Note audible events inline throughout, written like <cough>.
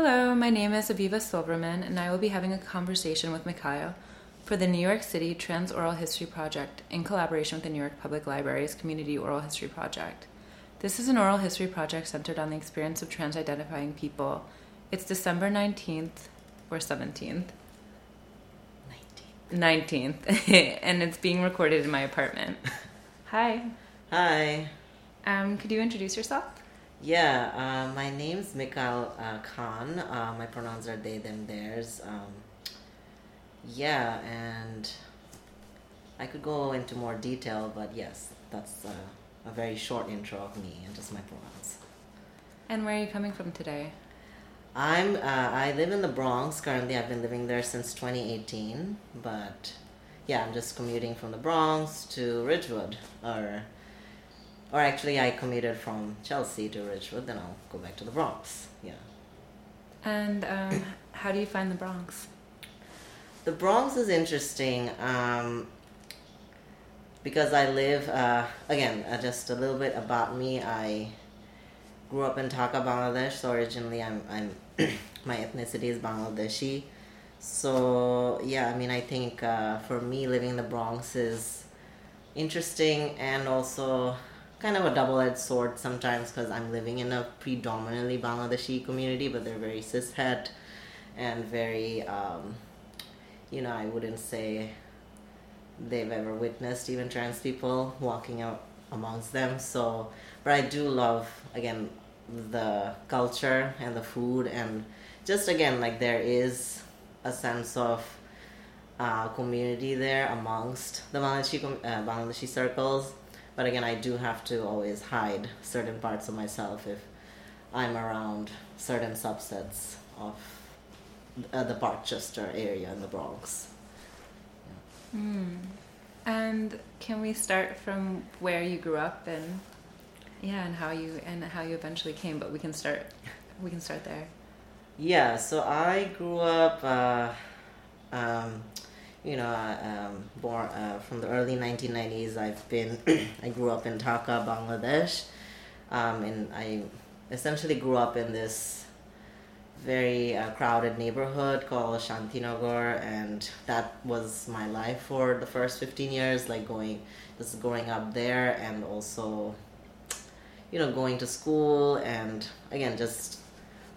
Hello, my name is Aviva Silverman, and I will be having a conversation with Mikail for the New York City Trans Oral History Project in collaboration with the New York Public Library's Community Oral History Project. This is an oral history project centered on the experience of trans identifying people. It's December 19th or 17th. 19th. 19th, and it's being recorded in my apartment. <laughs> Hi. Hi. Um, could you introduce yourself? Yeah, uh, my name's Mikail uh, Khan. Uh, my pronouns are they, them, theirs. Um, yeah, and I could go into more detail, but yes, that's uh, a very short intro of me and just my pronouns. And where are you coming from today? I'm uh, I live in the Bronx currently. I've been living there since 2018, but yeah, I'm just commuting from the Bronx to Ridgewood, or or actually, I commuted from Chelsea to Ridgewood. Then I'll go back to the Bronx. Yeah. And um, <coughs> how do you find the Bronx? The Bronx is interesting um, because I live uh, again. Uh, just a little bit about me. I grew up in Dhaka, Bangladesh. So originally, I'm I'm <coughs> my ethnicity is Bangladeshi. So yeah, I mean, I think uh, for me, living in the Bronx is interesting and also kind of a double-edged sword sometimes because I'm living in a predominantly Bangladeshi community, but they're very cishet and very, um, you know, I wouldn't say they've ever witnessed even trans people walking out amongst them. So, but I do love again the culture and the food and just again like there is a sense of uh, community there amongst the Bangladeshi, uh, Bangladeshi circles but again, I do have to always hide certain parts of myself if I'm around certain subsets of uh, the Parkchester area in the Bronx. Yeah. Mm. And can we start from where you grew up and yeah, and how you and how you eventually came? But we can start. We can start there. Yeah. So I grew up. Uh, um, you know, um, born uh, from the early 1990s. I've been, <clears throat> I grew up in Dhaka, Bangladesh, um, and I essentially grew up in this very uh, crowded neighborhood called Shantinagar, and that was my life for the first 15 years, like going, just growing up there, and also, you know, going to school, and again, just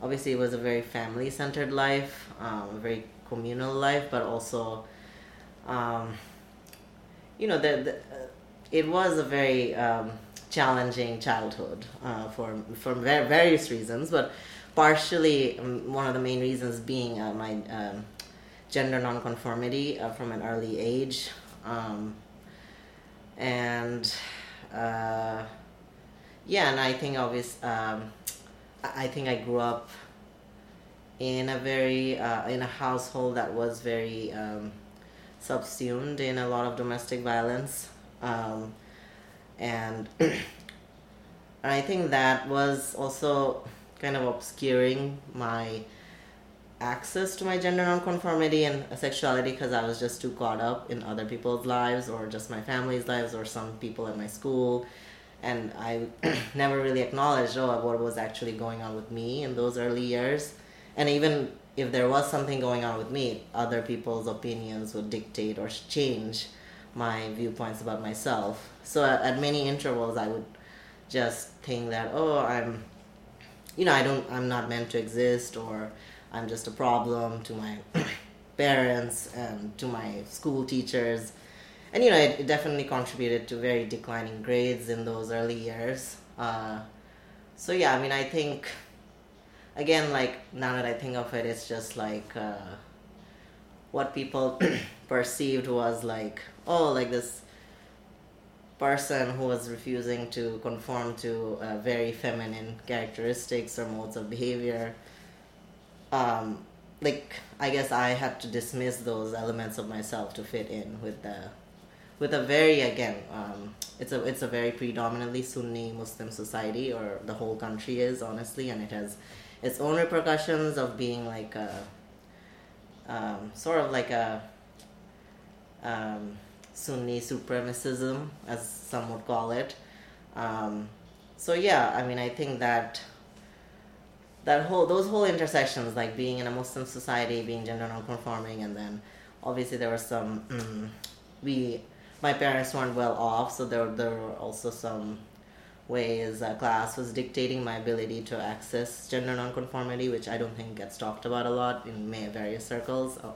obviously it was a very family centered life, um, a very communal life, but also um, you know, the, the uh, it was a very um, challenging childhood uh, for for various reasons, but partially um, one of the main reasons being uh, my um, gender nonconformity uh, from an early age, um, and uh, yeah, and I think obvious. Um, I think I grew up in a very uh, in a household that was very subsumed in a lot of domestic violence. Um, and <clears throat> I think that was also kind of obscuring my access to my gender nonconformity and sexuality because I was just too caught up in other people's lives or just my family's lives or some people at my school. And I <clears throat> never really acknowledged oh, what was actually going on with me in those early years. And even if there was something going on with me, other people's opinions would dictate or change my viewpoints about myself. So at, at many intervals, I would just think that, oh, I'm, you know, I don't, I'm not meant to exist, or I'm just a problem to my <coughs> parents and to my school teachers. And, you know, it, it, definitely contributed to very declining grades in those early years. Uh, so, yeah, I mean, I think again, like now that I think of it, it's just like uh, what people <clears throat> perceived was like, oh, like this person who was refusing to conform to uh, very feminine characteristics or modes of behavior. Um, like I guess I had to dismiss those elements of myself to fit in with the with a very again um, it's a it's a very predominantly Sunni Muslim society or the whole country is honestly and it has its own repercussions of being like a um, sort of like a um, Sunni supremacism, as some would call it. Um, so yeah, I mean, I think that that whole those whole intersections like being in a muslim society being gender non-conforming and then obviously there was some mm, we my parents weren't well off so there, there were also some ways that class was dictating my ability to access gender nonconformity which i don't think gets talked about a lot in various circles uh,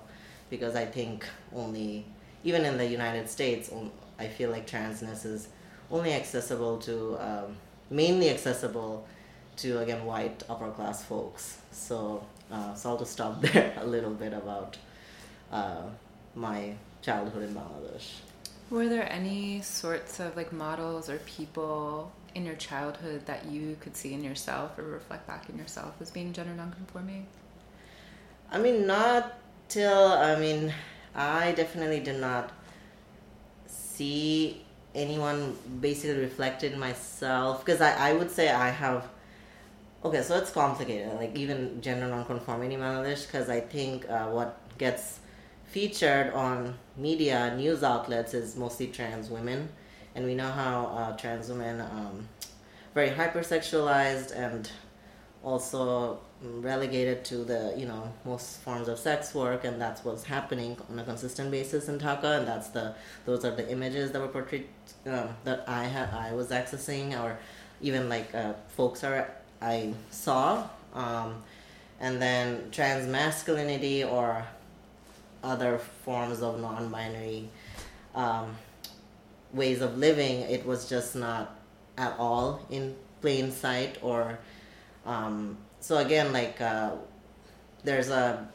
because i think only even in the united states i feel like transness is only accessible to um, mainly accessible to again white upper class folks. So uh, so i'll just stop <laughs> there a little bit about uh, my childhood in bangladesh. Were there any sorts of like models or people in your childhood that you could see in yourself or reflect back in yourself as being gender nonconforming? I mean, not till, I mean, I definitely did not see anyone basically reflected in myself because I, I would say I have okay so it's complicated like even gender nonconformity Bangladesh because I think uh, what gets featured on media news outlets is mostly trans women and we know how uh, trans women um, very hypersexualized and also relegated to the you know most forms of sex work. And that's what's happening on a consistent basis in Dhaka and that's the those are the images that were portrayed uh, that I had I was accessing or even like uh, folks are I saw. Um, and then trans masculinity or other forms of non-binary um, ways of living it was just not at all in plain sight or um, so again like uh, there's a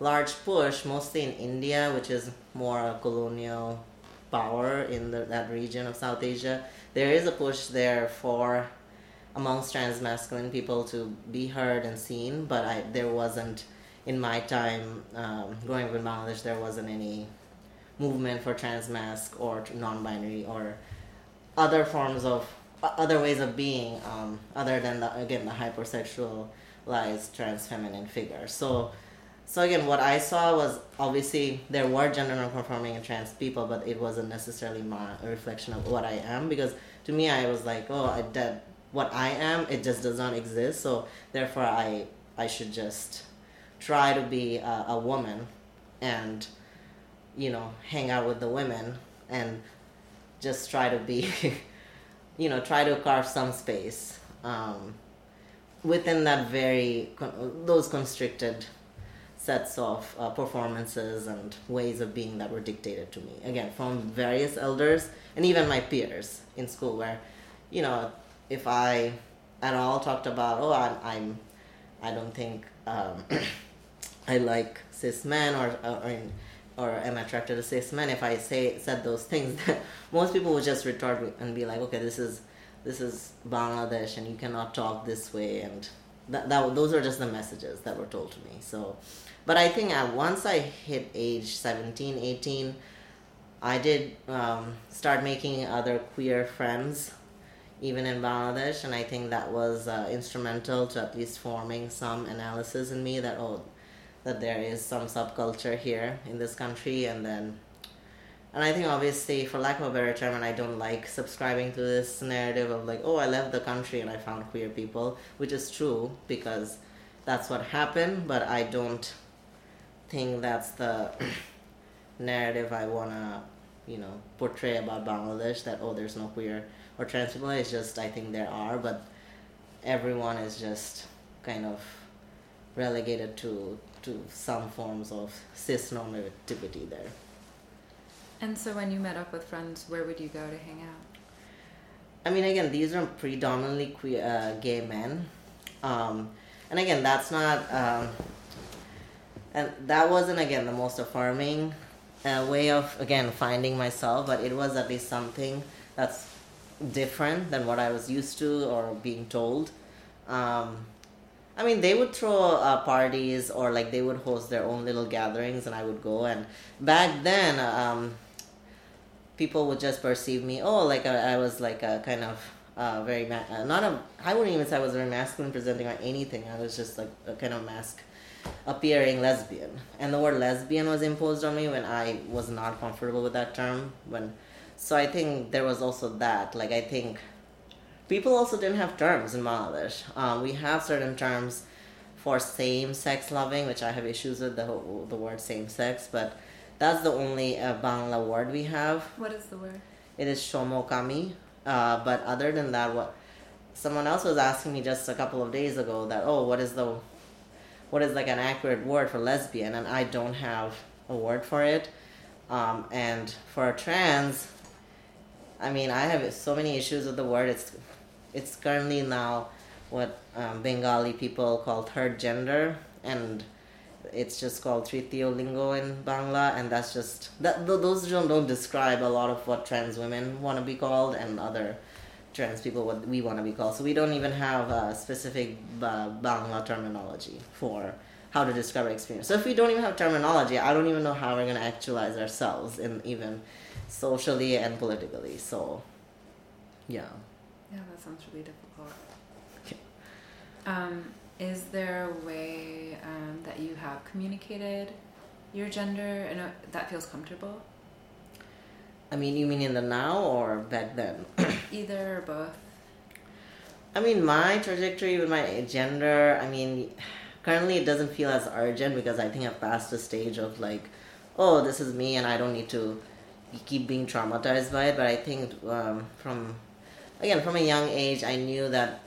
large push mostly in india which is more a colonial power in the, that region of south asia. There is a push there for amongst trans masculine people to be heard and seen but I, there wasn't in my time um, growing up in Bangladesh, there wasn't any movement for trans masc or non-binary or other forms of other ways of being um, other than the, again the hypersexualized trans feminine figure. So so again, what I saw was obviously there were gender non-conforming and trans people, but it wasn't necessarily my reflection of what I am because to me I was like, oh, I that what I am, it just does not exist. So therefore, I I should just try to be a, a woman and you know hang out with the women and just try to be <laughs> you know try to carve some space um, within that very those constricted sets of uh, performances and ways of being that were dictated to me. Again from various elders and even my peers in school where you know if i at all talked about oh i'm, I'm i don't think um, <clears throat> I like cis men or or, or am attracted to cis men. If I say said those things, <laughs> most people would just retort and be like, okay, this is this is Bangladesh and you cannot talk this way and that, that those are just the messages that were told to me. So, but I think I, once I hit age 17, 18, I did um, start making other queer friends even in Bangladesh, and I think that was uh, instrumental to at least forming some analysis in me that oh that there is some subculture here in this country and then and I think obviously for lack of a better term and I don't like subscribing to this narrative of like oh I left the country and I found queer people which is true because that's what happened but I don't think that's the <clears throat> narrative I want to you know portray about Bangladesh that oh there's no queer or trans people. It's just I think there are but everyone is just kind of relegated to to some forms of cis normativity there. And so, when you met up with friends, where would you go to hang out? I mean, again, these are predominantly queer, uh, gay men, um, and again, that's not, um, and that wasn't again the most affirming uh, way of again finding myself, but it was at least something that's different than what I was used to or being told. Um, I mean, they would throw uh, parties or like they would host their own little gatherings, and I would go. And back then, um, people would just perceive me. Oh, like I, I was like a kind of uh, very ma- uh, not a. I wouldn't even say I was very masculine presenting or anything. I was just like a kind of masc appearing lesbian, and the word lesbian was imposed on me when I was not comfortable with that term. When, so I think there was also that. Like I think people also didn't have terms in Bangladesh. Um, we have certain terms for same-sex loving, which I have issues with the whole, the word same-sex, but that's the only uh, Bangla word we have. What is the word? It is shomokami. Uh, but other than that, what someone else was asking me just a couple of days ago that oh, what is the what is like an accurate word for lesbian, and I don't have a word for it. Um, and for trans, I mean, I have so many issues with the word. It's it's currently now what um, Bengali people call third gender, and it's just called Tritio lingo in Bangla, and that's just that those don't, don't describe a lot of what trans women want to be called and other trans people what we want to be called. So we don't even have a specific uh, Bangla terminology for how to describe our experience. So if we don't even have terminology, I don't even know how we're going to actualize ourselves in even socially and politically. So, yeah. Yeah, that sounds really difficult. Um, is there a way um, that you have communicated your gender and that feels comfortable? I mean, you mean in the now or back then? <clears throat> Either or both. I mean, my trajectory with my gender, I mean, currently it doesn't feel as urgent because I think I've passed the stage of like, oh, this is me and I don't need to keep being traumatized by it. But I think um, from, again, from a young age, I knew that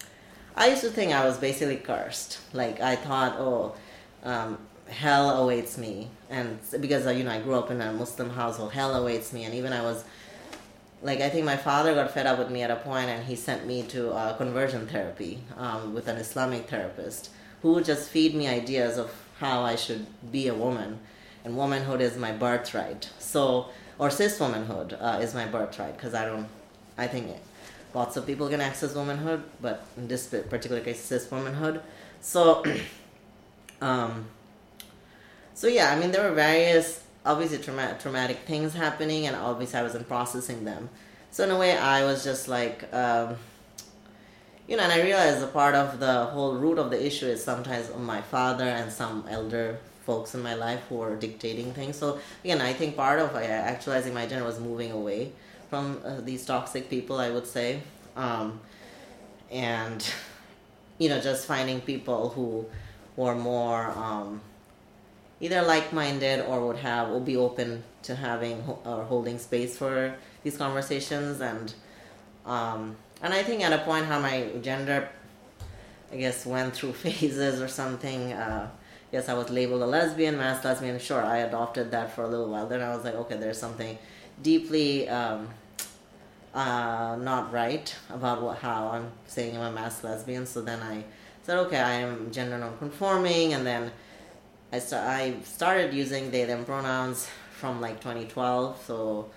<clears throat> I used to think I was basically cursed. Like, I thought, oh, um, hell awaits me. And because uh, you know i grew up in a muslim household hell awaits me. And even i was like i think my father got fed up with me at a point and he sent me to conversion therapy um, with an islamic therapist who would just feed me ideas of how i should be a woman. And womanhood is my birthright. So or cis womanhood uh, is my birthright because i don't i think lots of people can access womanhood but in this particular case cis womanhood so <clears throat> um, so yeah, I mean, there were various obviously trauma- traumatic things happening, and obviously I wasn't processing them. So in a way, I was just like, um, you know, and I realized a part of the whole root of the issue is sometimes my father and some elder folks in my life who are dictating things. So again, I think part of uh, actualizing my gender was moving away from uh, these toxic people. I would say, um, and you know, just finding people who were more. Um, either like-minded or would have will be open to having or holding space for these conversations and um, and I think at a point how my gender I guess went through <laughs> phases or something uh, yes I was labeled a lesbian masc lesbian sure I adopted that for a little while then I was like okay there's something deeply um, uh, not right about what, how I'm saying I'm a masc lesbian. So then I said okay I am gender non-conforming. And then I, st- I started using they them pronouns from like 2012 so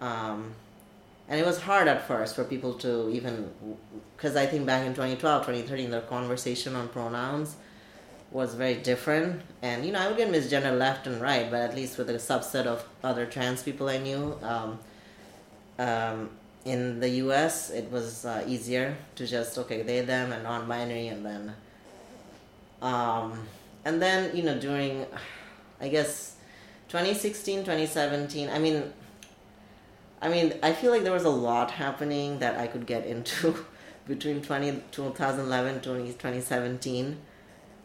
um, and it was hard at first for people to even because i think back in 2012 2013 the conversation on pronouns was very different. And you know i would get misgendered left and right but at least with a subset of other trans people i knew um, um, in the us it was uh, easier to just okay they them and non-binary and then um, and then you know during i guess 2016 2017 i mean i mean i feel like there was a lot happening that i could get into <laughs> between 20, 2011 20, 2017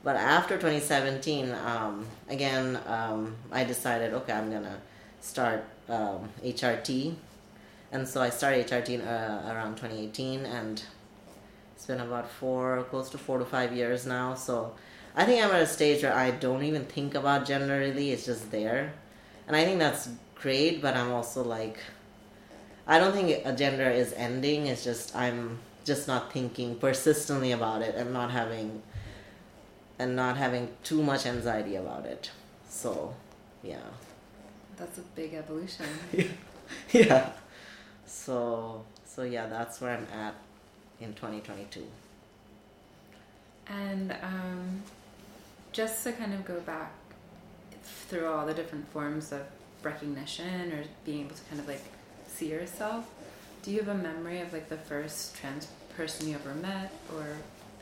but after 2017 um, again um, i decided okay i'm gonna start um, hrt and so i started hrt uh, around 2018 and it's been about four close to four to five years now so I think I'm at a stage where I don't even think about gender really. It's just there, and I think that's great. But I'm also like, I don't think a gender is ending. It's just I'm just not thinking persistently about it and not having and not having too much anxiety about it. So, yeah. That's a big evolution. <laughs> yeah. So, so yeah, that's where I'm at in 2022. And um, just to kind of go back through all the different forms of recognition or being able to kind of like see yourself, do you have a memory of like the first trans person you ever met or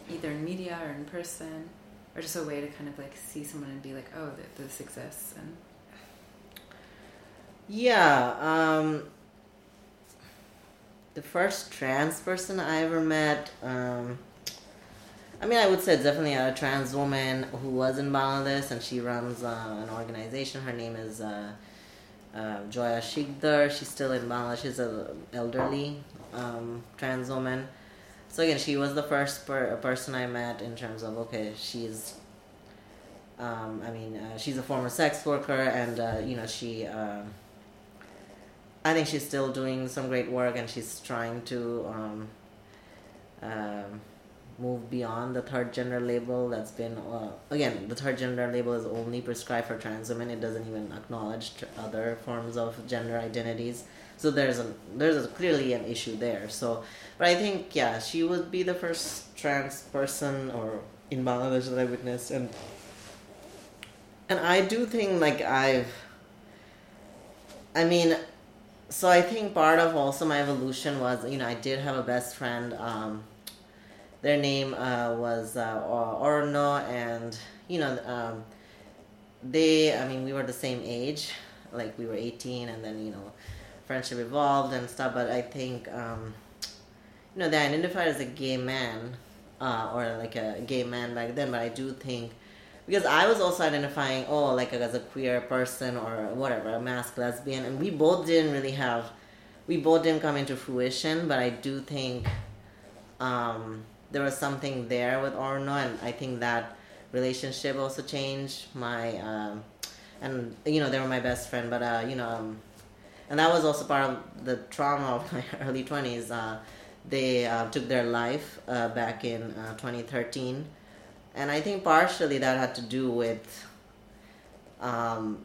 either in media or in person or just a way to kind of like see someone and be like, oh, this exists and yeah, um, the first trans person I ever met. Um, I mean, I would say definitely a trans woman who was in Bangladesh, and she runs uh, an organization. Her name is uh, uh, Joya Sikder. She's still in Bangladesh. She's an elderly um, trans woman. So again, she was the first per- person I met in terms of okay, she's. Um, I mean, uh, she's a former sex worker, and uh, you know she. Uh, I think she's still doing some great work, and she's trying to. Um, um move beyond the third gender label that's been uh, again the third gender label is only prescribed for trans women. It doesn't even acknowledge other forms of gender identities. So there's a there's a, clearly an issue there. So but i think yeah she would be the first trans person or in bangladesh that i witnessed. And and i do think like i've i mean so i think part of also my evolution was you know i did have a best friend um, their name uh, was uh, Orno, and you know, um, they. I mean, we were the same age, like we were eighteen, and then you know, friendship evolved and stuff. But I think, um, you know, they identified as a gay man, uh, or like a gay man back then. But I do think. Because I was also identifying, oh, like as a queer person or whatever, a masc lesbian, and we both didn't really have, we both didn't come into fruition. But I do think, um, there was something there with Orno, and I think that relationship also changed my. Um, and you know they were my best friend, but uh, you know, um, and that was also part of the trauma of my <laughs> early twenties. Uh, they uh, took their life uh, back in uh, 2013, and I think partially that had to do with. Um,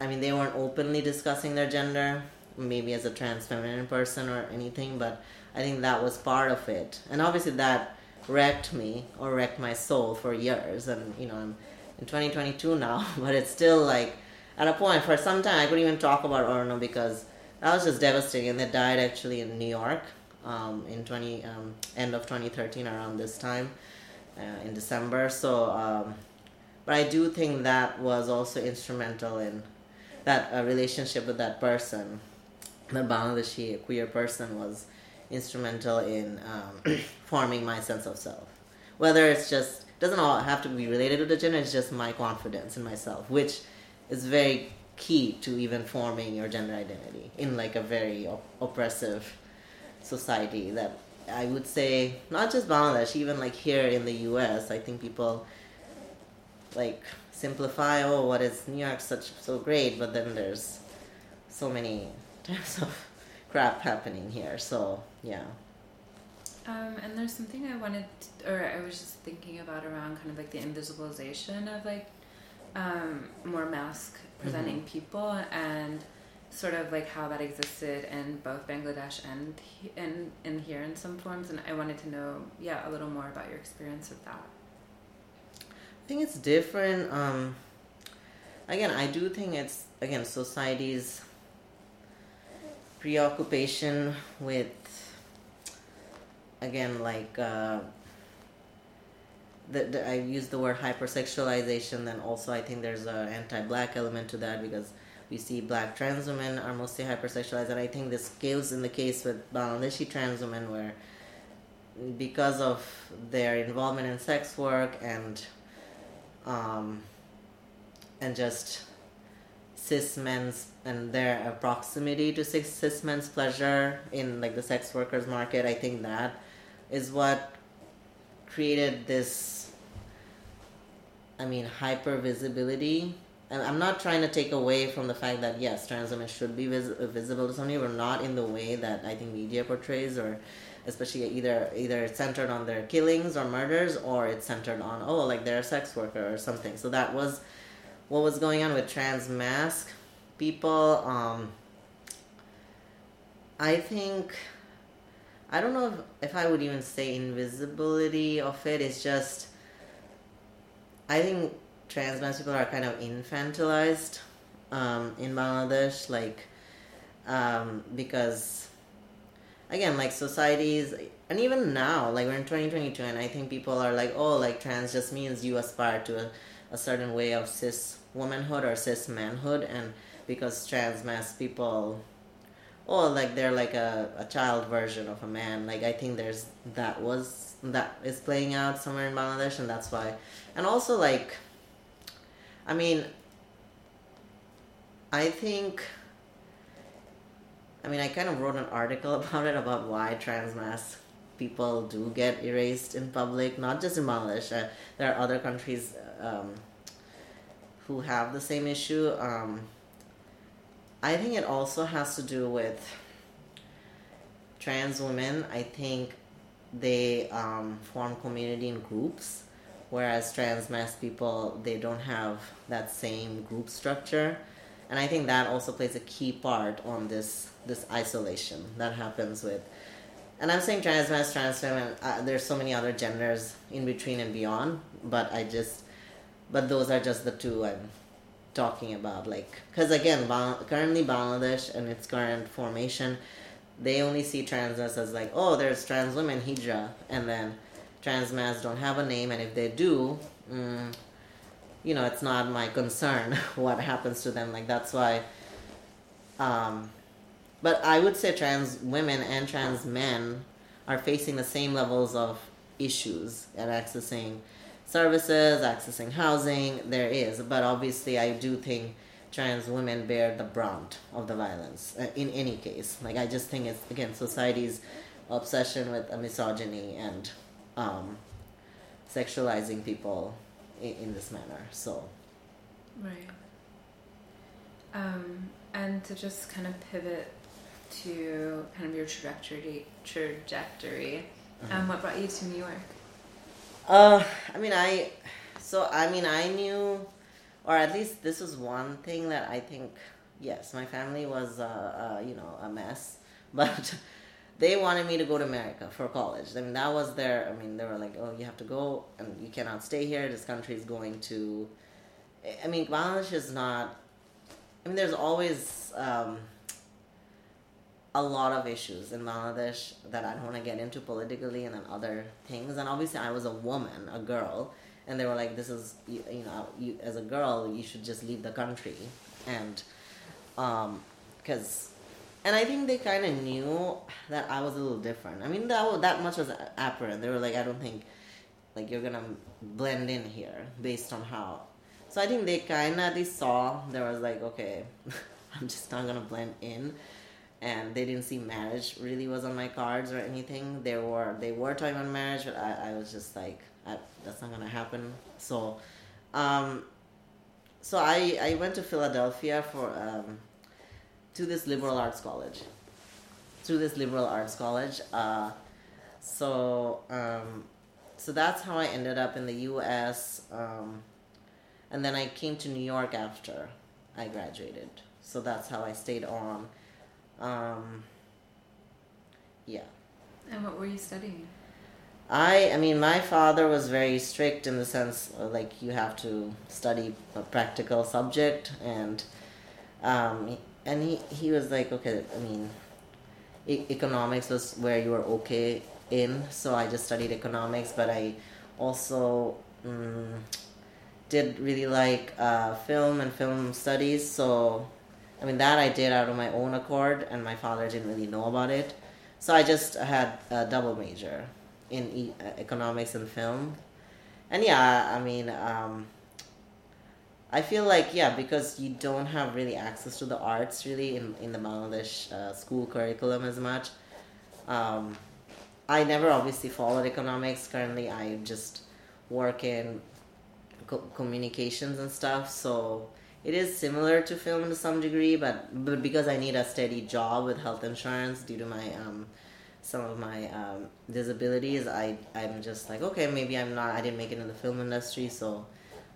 I mean, they weren't openly discussing their gender, maybe as a trans feminine person or anything, but I think that was part of it, and obviously that wrecked me or wrecked my soul for years. And you know, I'm in 2022 now, <laughs> but it's still like at a point for some time I couldn't even talk about Orno because that was just devastating. And they died actually in New York um, in 20 um, end of 2013 around this time uh, in December. So, um, but I do think that was also instrumental in that uh, relationship with that person, the Bangladeshi queer person was instrumental in um, <clears throat> forming my sense of self. Whether it's just doesn't all have to be related to the gender. It's just my confidence in myself, which is very key to even forming your gender identity in like a very op- oppressive society that I would say not just Bangladesh, even like here in the U.S. I think people like simplify. Oh, what is New York such so great? But then there's so many <laughs> types of crap happening here. So yeah. Um, and there's something I wanted, to, or I was just thinking about around kind of like the invisibilization of like um, more masc presenting mm-hmm. people and sort of like how that existed in both Bangladesh and in in here in some forms. And I wanted to know, yeah, a little more about your experience with that. I think it's different. Um, again, I do think it's again society's preoccupation with again like uh, the, the, I use the word hypersexualization. Then also I think there's an anti-black element to that because we see black trans women are mostly hypersexualized, and I think this scales in the case with Bangladeshi trans women where because of their involvement in sex work and um, and just cis men's and their proximity to cis men's pleasure in like the sex workers market i think that is what created this i mean hyper visibility i'm not trying to take away from the fact that yes trans women should be vis- visible to somebody but not in the way that i think media portrays or especially either either it's centered on their killings or murders or it's centered on oh like they're a sex worker or something. So that was what was going on with trans masc people. Um i think I don't know if, if I would even say invisibility of it. It's just, I think trans men people are kind of infantilized um, in Bangladesh, like, um, because, again, like societies, and even now, like we're in 2022, and I think people are like, oh, like trans just means you aspire to a, a certain way of cis womanhood or cis manhood, and because trans masc people oh like they're like a, a child version of a man. Like i think there's that was that is playing out somewhere in bangladesh and that's why. And also like i mean i think i mean i kind of wrote an article <laughs> about it about why trans masc people do get erased in public not just in bangladesh uh, there are other countries um, who have the same issue um, I think it also has to do with trans women. I think they um, form community in groups, whereas trans masc people they don't have that same group structure, and I think that also plays a key part on this this isolation that happens with. And I'm saying trans masc, trans women. Uh, there's so many other genders in between and beyond, but I just, but those are just the two I'm talking about like because again currently bangladesh and its current formation they only see transness as like oh there's trans women hijra and then trans masc don't have a name and if they do mm, you know it's not my concern <laughs> what happens to them like that's why um, but i would say trans women and trans men are facing the same levels of issues and accessing services, accessing housing, there is. But obviously, I do think trans women bear the brunt of the violence uh, in any case. Like, I just think it's, again, society's obsession with a misogyny and um, sexualizing people in, in, this manner. So. Right. Um, and to just kind of pivot to kind of your trajectory, trajectory, mm-hmm. um, what brought you to New York? Uh, I mean, I, so I mean, I knew, or at least this was one thing that I think, yes, my family was, uh, uh, you know, a mess, <laughs> but they wanted me to go to America for college. I mean, that was their, I mean, they were like, oh, you have to go and you cannot stay here. This country is going to, I mean, Bangladesh is not, I mean, there's always, um, a lot of issues in Bangladesh that I don't want to get into politically and then other things. And obviously, I was a woman, a girl, and they were like, "This is you, you know, you as a girl, you should just leave the country," and um, because. And I think they kind of knew that I was a little different. I mean, that that much was apparent. They were like, "I don't think, like, you're gonna blend in here based on how." So I think they kind of they saw there was like, okay, <laughs> I'm just not gonna blend in and they didn't see marriage really was on my cards or anything. They were they were talking about marriage, but I, I was just like, I, that's not gonna happen. So, um, so I I went to Philadelphia for um, to this liberal arts college, to this liberal arts college. Uh, so um, so that's how I ended up in the U.S. Um, and then I came to New York after I graduated. So that's how I stayed on um, yeah. And what were you studying? I, I mean, my father was very strict in the sense like you have to study a practical subject, and um, and he he was like, okay, I mean, e- economics was where you were okay in, so I just studied economics, but I also um, did really like uh, film and film studies, so I mean, that I did out of my own accord, and my father didn't really know about it. So I just had a double major in e- uh, economics and film. And yeah, I mean, um, I feel like, yeah, because you don't have really access to the arts really in, in the Bangladesh uh, school curriculum as much. Um, I never obviously followed economics. Currently, I just work in co- communications and stuff. So it is similar to film to some degree, but but because I need a steady job with health insurance due to my um, some of my um, disabilities, I I'm just like okay, maybe I'm not. I didn't make it in the film industry, so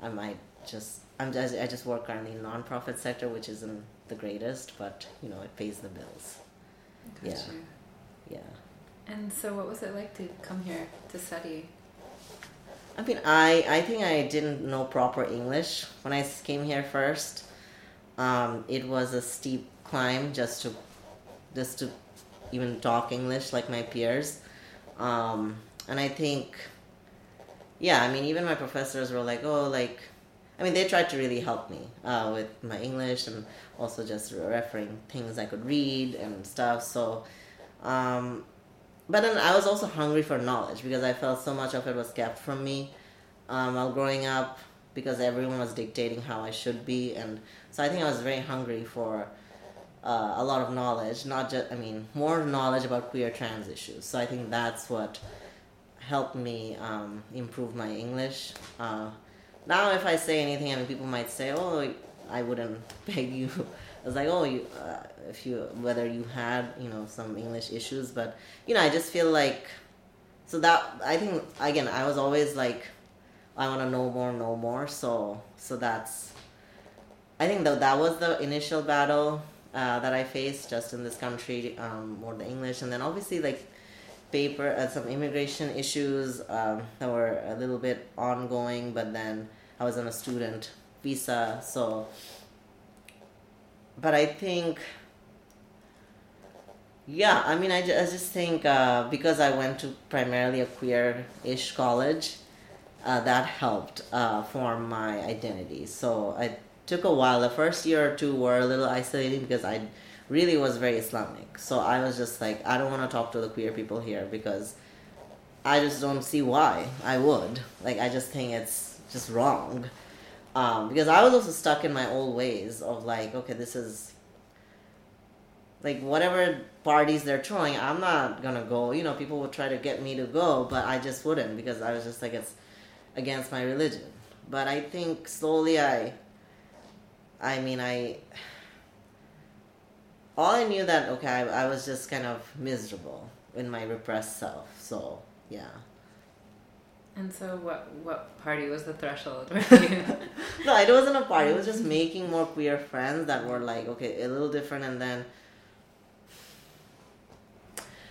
I might just I'm just I just work currently in nonprofit sector, which isn't the greatest, but you know it pays the bills. Gotcha. Yeah. Yeah. And so, what was it like to come here to study? I mean, I I think I didn't know proper English when I came here first. Um, it was a steep climb just to just to even talk English like my peers. Um, and I think, yeah, I mean, even my professors were like, oh, like, I mean, they tried to really help me uh, with my English and also just referring things I could read and stuff. So, um, but then I was also hungry for knowledge because I felt so much of it was kept from me um, while growing up because everyone was dictating how I should be, and so I think I was very hungry for uh, a lot of knowledge, not just I mean more knowledge about queer trans issues. So I think that's what helped me um, improve my English. Uh, now, if I say anything, I mean people might say, "Oh, I wouldn't <laughs> beg you." I was like, "Oh, you, uh, if you whether you had you know some English issues," but you know I just feel like so that I think again I was always like I want to know more, know more. So so that's I think that that was the initial battle uh, that I faced just in this country, um, more the English, and then obviously like paper uh, some immigration issues um, that were a little bit ongoing. But then I was on a student visa, so. But I think yeah, I mean, I, I just think uh, because I went to primarily a queer ish college, uh, that helped uh, form my identity. So it took a while. The first year or two were a little isolating because I really was very Islamic. So I was just like, I don't want to talk to the queer people here because I just don't see why I would. Like, I just think it's just wrong. Um, because I was also stuck in my old ways of like, okay, this is like whatever parties they're throwing, I'm not gonna go. You know, people would try to get me to go, but I just wouldn't because I was just like, it's against my religion. But I think slowly I, I mean, I, all I knew that, okay, I, I was just kind of miserable in my repressed self. So, yeah. And so, what what party was the threshold? <laughs> no, it wasn't a party. It was just making more queer friends that were like, okay, a little different, and then,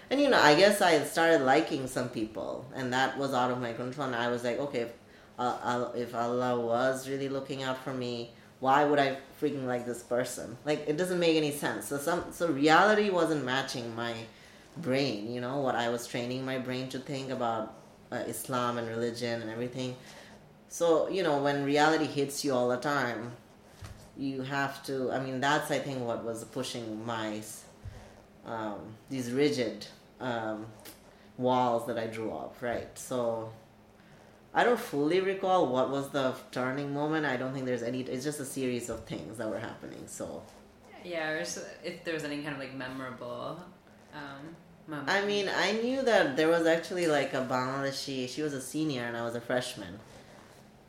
and you know, I guess I started liking some people, and that was out of my control. And I was like, okay, if uh, if Allah was really looking out for me, why would I freaking like this person? Like it doesn't make any sense. So some so reality wasn't matching my brain. You know what I was training my brain to think about uh, Islam and religion and everything. So you know when reality hits you all the time, you have to. I mean that's I think what was pushing my um, these rigid um, walls that I drew up. Right. So I don't fully recall what was the turning moment. I don't think there's any. It's just a series of things that were happening. So. Yeah, if there was any kind of like memorable. Um, I mean, I knew that there was actually like a Bangladeshi. She was a senior and I was a freshman.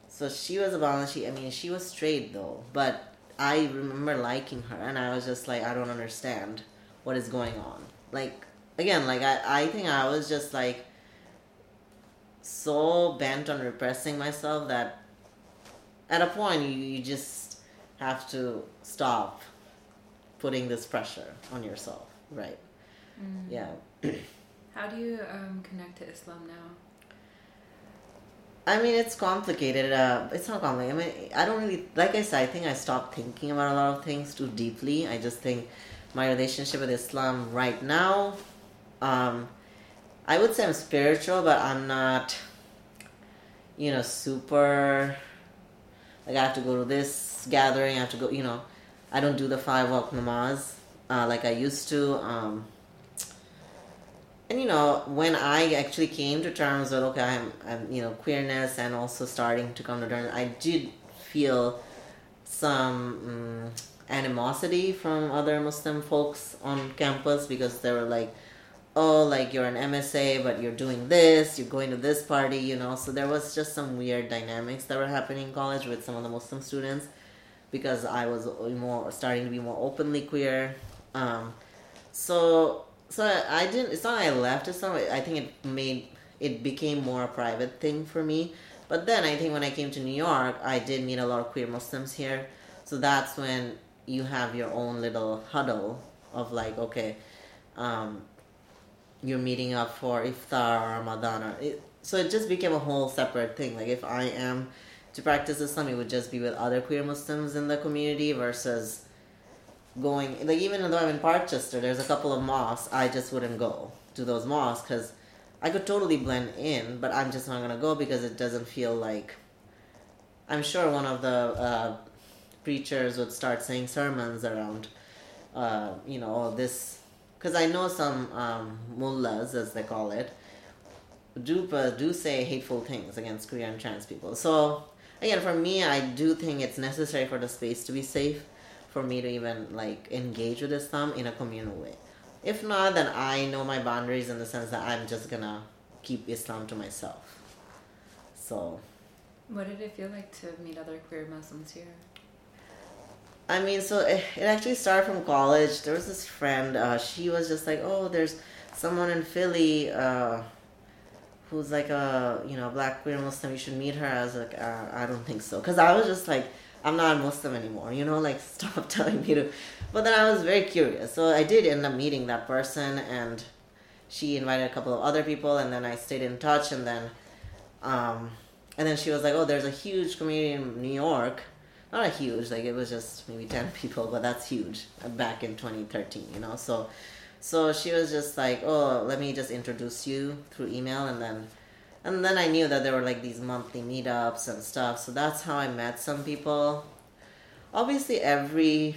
So she was a Bangladeshi. I mean, she was straight though, but I remember liking her, and I was just like, I don't understand what is going on. Like again, like I, I think I was just like so bent on repressing myself that at a point you, you just have to stop putting this pressure on yourself right mm. yeah how do you um, connect to islam now I mean, it's complicated. Uh, it's not complicated. I mean, I don't really, like I said, I think I stopped thinking about a lot of things too deeply. I just think my relationship with Islam right now, um, I would say I'm spiritual, but I'm not, you know, super. Like I have to go to this gathering. I have to go. You know, I don't do the five waqt namaz uh, like I used to. Um, and you know, when I actually came to terms with okay, I'm, I'm you know queerness and also starting to come to terms, I did feel some um, animosity from other Muslim folks on campus because they were like oh, like you're an MSA, but you're doing this, you're going to this party, you know. So there was just some weird dynamics that were happening in college with some of the Muslim students because I was more starting to be more openly queer. Um, so so I didn't. It's not I left. It's not. I think it made it became more a private thing for me. But then I think when I came to New York, I did meet a lot of queer Muslims here. So that's when you have your own little huddle of like, okay, um, you're meeting up for iftar or Ramadan or it, so it just became a whole separate thing. Like if I am to practice Islam, it would just be with other queer Muslims in the community versus going like even though I'm in Parkchester, there's a couple of mosques. I just wouldn't go to those mosques because I could totally blend in, but I'm just not gonna go because it doesn't feel like I'm sure one of the uh, preachers would start saying sermons around, uh, you know, all this. Because I know some um, mullahs, as they call it, do uh, do say hateful things against queer and trans people. So again, for me, I do think it's necessary for the space to be safe, for me to even like engage with Islam in a communal way. If not, then I know my boundaries in the sense that I'm just gonna keep Islam to myself. So. What did it feel like to meet other queer Muslims here? I mean, so it, it actually started from college. There was this friend. Uh, she was just like, "Oh, there's someone in Philly uh, who's like a you know black queer Muslim. You should meet her." I was like, uh, "I don't think so," because I was just like, "I'm not a Muslim anymore." You know, like <laughs> stop telling me to. But then I was very curious, so I did end up meeting that person, and she invited a couple of other people, and then I stayed in touch, and then, um, and then she was like, "Oh, there's a huge community in New York." not a huge like it was just maybe 10 <laughs> people but that's huge uh, back in 2013 you know so so she was just like oh let me just introduce you through email and then and then i knew that there were like these monthly meetups and stuff. So that's how i met some people. Obviously every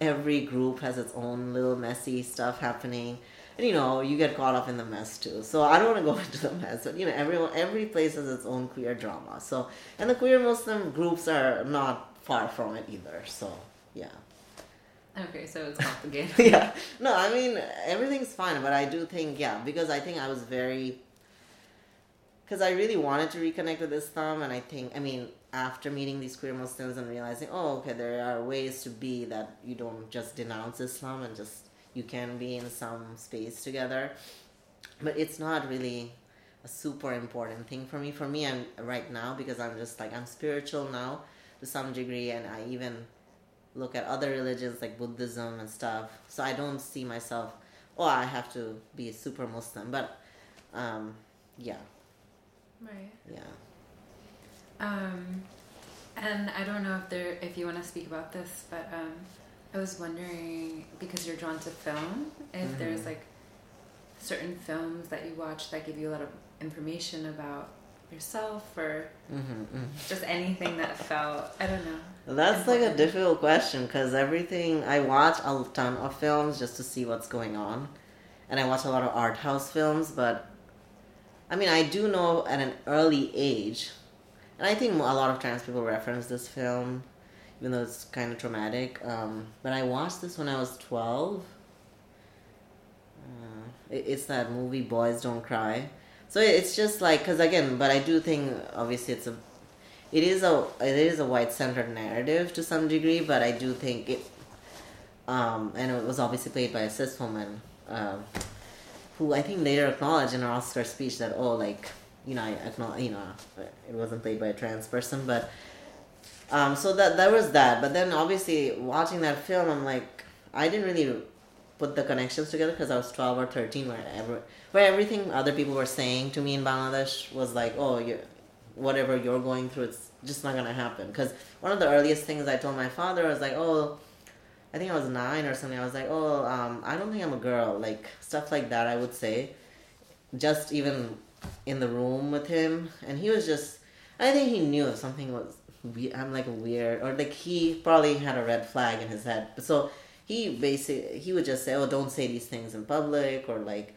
every group has its own little messy stuff happening. And you know you get caught up in the mess too. So i don't want to go <laughs> into the mess but you know everyone every place has its own queer drama. So and the queer muslim groups are not far from it either. So yeah. Okay, so it's complicated. <laughs> yeah. No, I mean everything's fine, but I do think yeah because I think I was very because I really wanted to reconnect with Islam, and I think I mean after meeting these queer Muslims and realizing oh okay there are ways to be that you don't just denounce Islam and just you can be in some space together, but it's not really a super important thing for me. For me, I'm right now because I'm just like I'm spiritual now to some degree, and I even look at other religions like Buddhism and stuff. So I don't see myself, oh, I have to be super Muslim. But um, yeah. Right. Yeah. Um, and I don't know if there, if you want to speak about this, but um, I was wondering because you're drawn to film, if mm-hmm. there's like certain films that you watch that give you a lot of information about yourself or mm-hmm, mm-hmm. just anything that felt I don't know. That's important. like a difficult question because everything I watch a ton of films just to see what's going on, and I watch a lot of art house films. But I mean, I do know at an early age, and I think a lot of trans people reference this film, even though it's kind of traumatic. Um, but I watched this when I was twelve. Uh, it's that movie Boys Don't Cry so it's just like because again but i do think obviously it's a it is a it is a white centered narrative to some degree but i do think it um and it was obviously played by a cis woman um, who i think later acknowledged in her oscar speech that oh like you know i acknowledge you know it wasn't played by a trans person but um so that there was that. But then obviously watching that film i'm like i didn't really put the connections together because I was 12 or 13 where, every, where everything other people were saying to me in Bangladesh was like, oh, you whatever you're going through, it's just not to happen. Because one of the earliest things I told my father was like, oh, I think I was nine or something. I was like, oh, um, I don't think I'm a girl. Like, stuff like that, I would say. Just even in the room with him. And he was just, I think he knew if something was, I'm like weird, or like he probably had a red flag in his head. So he basically he would just say, "Oh, don't say these things in public," or like,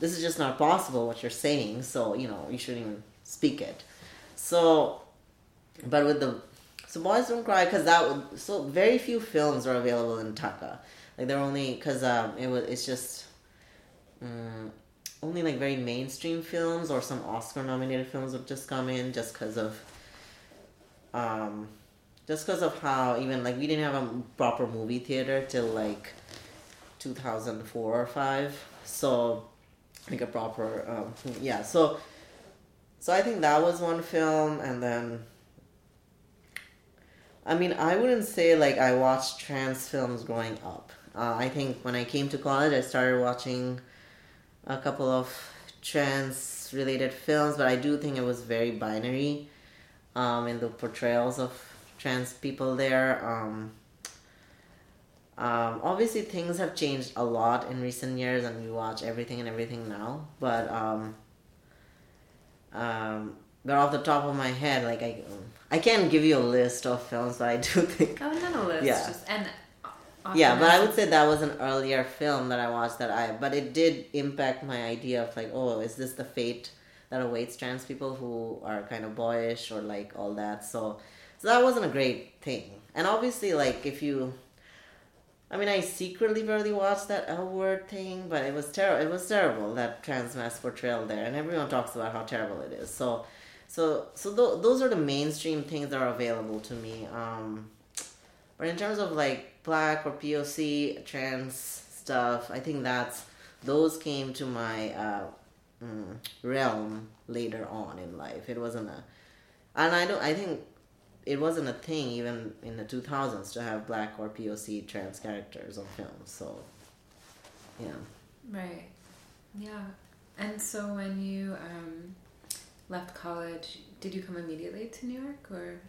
"This is just not possible what you're saying." So you know you shouldn't even speak it. So, but with the so boys don't cry because that would, so very few films are available in Dhaka. Like they're only because um it was it's just. Um, only like very mainstream films or some Oscar nominated films would just come in just because of um just because of how even like we didn't have a proper movie theater till like 2004 or 5 so like a proper um, yeah so so i think that was one film and then i mean i wouldn't say like i watched trans films growing up. Uh, i think when i came to college i started watching a couple of trans related films but i do think it was very binary um, in the portrayals of trans people there. Um, um, obviously, things have changed a lot in recent years, and we watch everything and everything now. But um, um, but off the top of my head, like I, I can't give you a list of films, but I <laughs> do think. Oh, not a list. Yeah. Just, and Yeah, but I would say that was an earlier film that I watched that I, but it did impact my idea of like, oh, is this the fate that awaits trans people who are kind of boyish or like all that? So, so that wasn't a great thing. And obviously, like if you, I mean, I secretly barely watched that L word thing, but it was terrible. It was terrible that trans masc portrayal there, and everyone talks about how terrible it is. So, so, so th- those are the mainstream things that are available to me. Um, but in terms of like black or POC trans stuff, I think that's those came to my uh, mm, realm later on in life. It wasn't a, and I don't. I think it wasn't a thing even in the two thousands to have black or POC trans characters on films. So, yeah. Right. Yeah. And so when you um, left college, did you come immediately to New York or?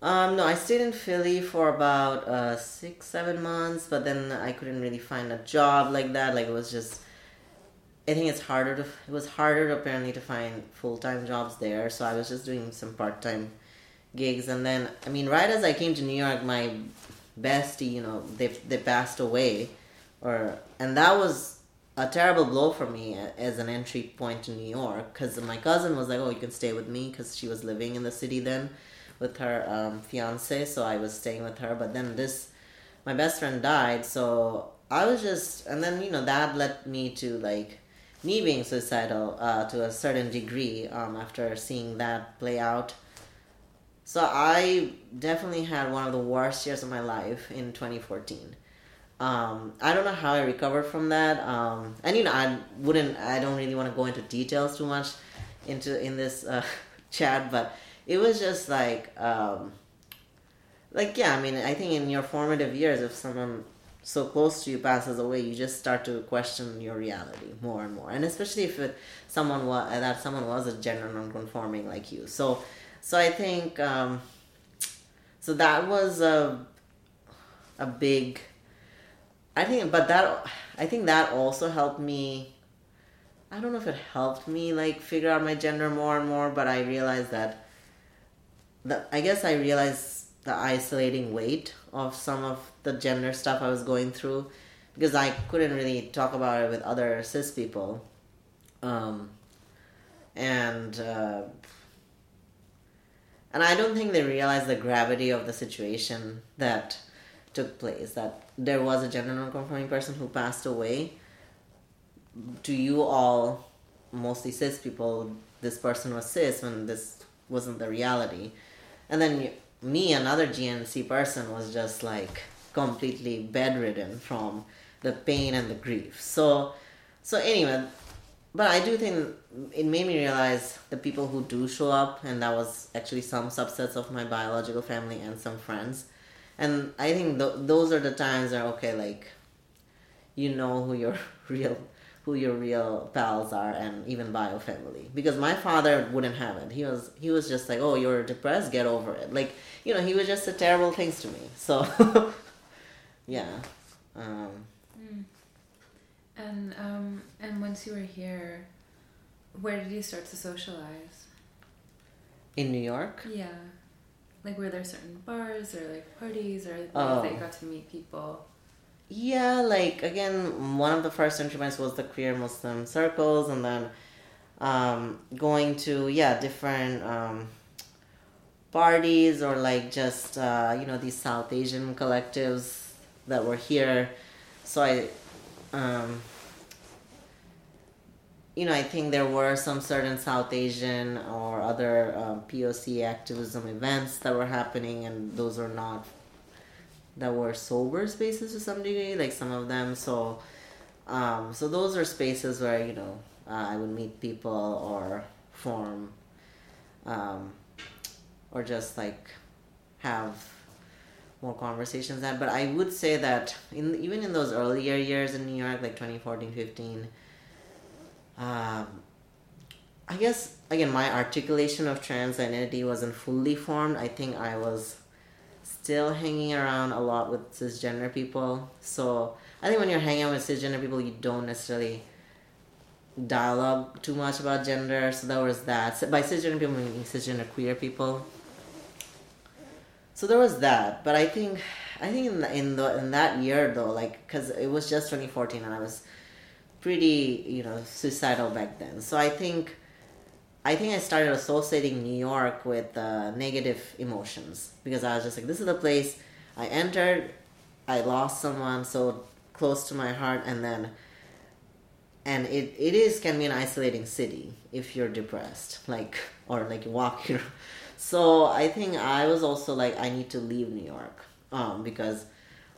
Um, no, I stayed in Philly for about uh, six, seven months, but then I couldn't really find a job like that. Like it was just, I think it's harder to. It was harder apparently to find full time jobs there, so I was just doing some part time gigs, and then I mean, right as I came to New York, my bestie, you know, they they passed away, or and that was a terrible blow for me as an entry point to New York because my cousin was like, "Oh, you can stay with me," because she was living in the city then with her um, fiance, so I was staying with her. But then this, my best friend died, so I was just, and then you know that led me to like me being suicidal uh, to a certain degree um, after seeing that play out. So I definitely had one of the worst years of my life in 2014. Um, I don't know how I recovered from that. Um, and you know, I wouldn't, I don't really want to go into details too much into in this uh, <laughs> chat, but it was just like um like yeah i mean i think in your formative years if someone so close to you passes away you just start to question your reality more and more and especially if it, someone was that someone was a gender non-conforming like you so so i think um so that was a a big i think but that i think that also helped me i don't know if it helped me like figure out my gender more and more but i realized that the, I guess I realized the isolating weight of some of the gender stuff I was going through because I couldn't really talk about it with other cis people. Um, and uh, and I don't think they realized the gravity of the situation that took place. That there was a gender non-conforming person who passed away. To you all, mostly cis people, this person was cis when this wasn't the reality and then me, another GNC person, was just like completely bedridden from the pain and the grief. So, so anyway, but I do think it made me realize the people who do show up, and that was actually some subsets of my biological family and some friends. And I think th- those are the times where okay, like, you know who your <laughs> real who your real pals are and even bio family because my father wouldn't have it he was he was just like oh you're depressed get over it like you know he was just a terrible things to me so <laughs> yeah um. And um and once you were here where did you start to socialize in new york yeah like were there certain bars or like parties or Oh. that you got to meet people Yeah, like again, one of the first points was the queer Muslim circles, and then um, going to yeah different um, parties or like just uh, you know these South Asian collectives that were here. So I, um, you know, I think there were some certain South Asian or other um, POC activism events that were happening, and those are not that were sober spaces to some degree, like some of them. So, um, so those are spaces where you know uh, I would meet people or form, um, or just like have more conversations. At but I would say that in even in those earlier years in New York, like 2014, 15. Um, I guess again my articulation of trans identity wasn't fully formed. I think I was still hanging around a lot with cisgender people. So I think when you're hanging out with cisgender people, you don't necessarily dialogue too much about gender. So there was that. So by cisgender people, meaning cisgender queer people. So there was that. But I think, I think in the, in the in that year though, like, cause it was just 2014, and I was pretty, you know, suicidal back then. So I think. I think I started associating New York with uh, negative emotions because I was just like, this is the place I entered, I lost someone so close to my heart, and then and it, it is can be an isolating city if you're depressed like or like you walk here <laughs> so i think i was also like i need to leave new york um, because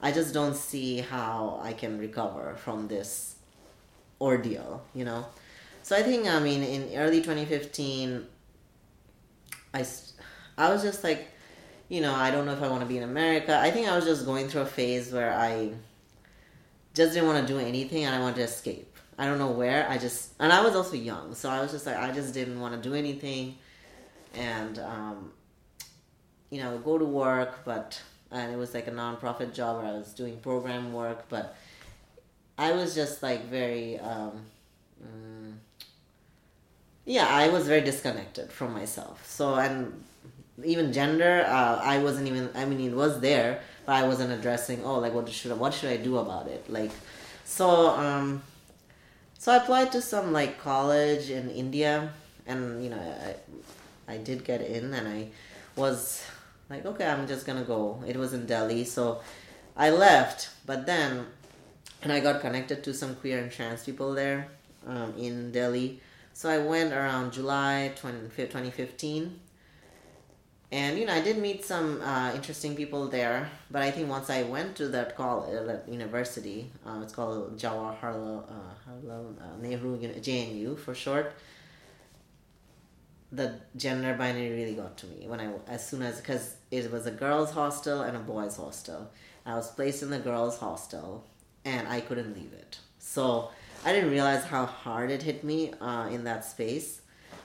i just don't see how i can recover from this ordeal you know? So i think i mean in early 2015 i i was just like you know i don't know if i want to be in america. I think i was just going through a phase where i just didn't want to do anything and i wanted to escape. I don't know where. I just and I was also young, so I was just like I just didn't want to do anything, and um, you know go to work, but and it was like a nonprofit job where I was doing program work, but I was just like very um, mm, yeah, I was very disconnected from myself. So and even gender, uh, I wasn't even. I mean, it was there, but I wasn't addressing. Oh, like what should what should I do about it? Like, so um, so I applied to some like college in India, and you know I I did get in, and I was like, okay, I'm just gonna go. It was in Delhi, so I left, but then and I got connected to some queer and trans people there um, in Delhi. So I went around July 20, 2015 and you know i did meet some uh, interesting people there but i think once i went to that college uh, that university uh, it's called jawaharlal uh, uh, nehru jnu for short the gender binary really got to me when i as soon as because it was a girls hostel and a boys hostel. I was placed in the girls hostel and i couldn't leave it so i didn't realize how hard it hit me uh, in that space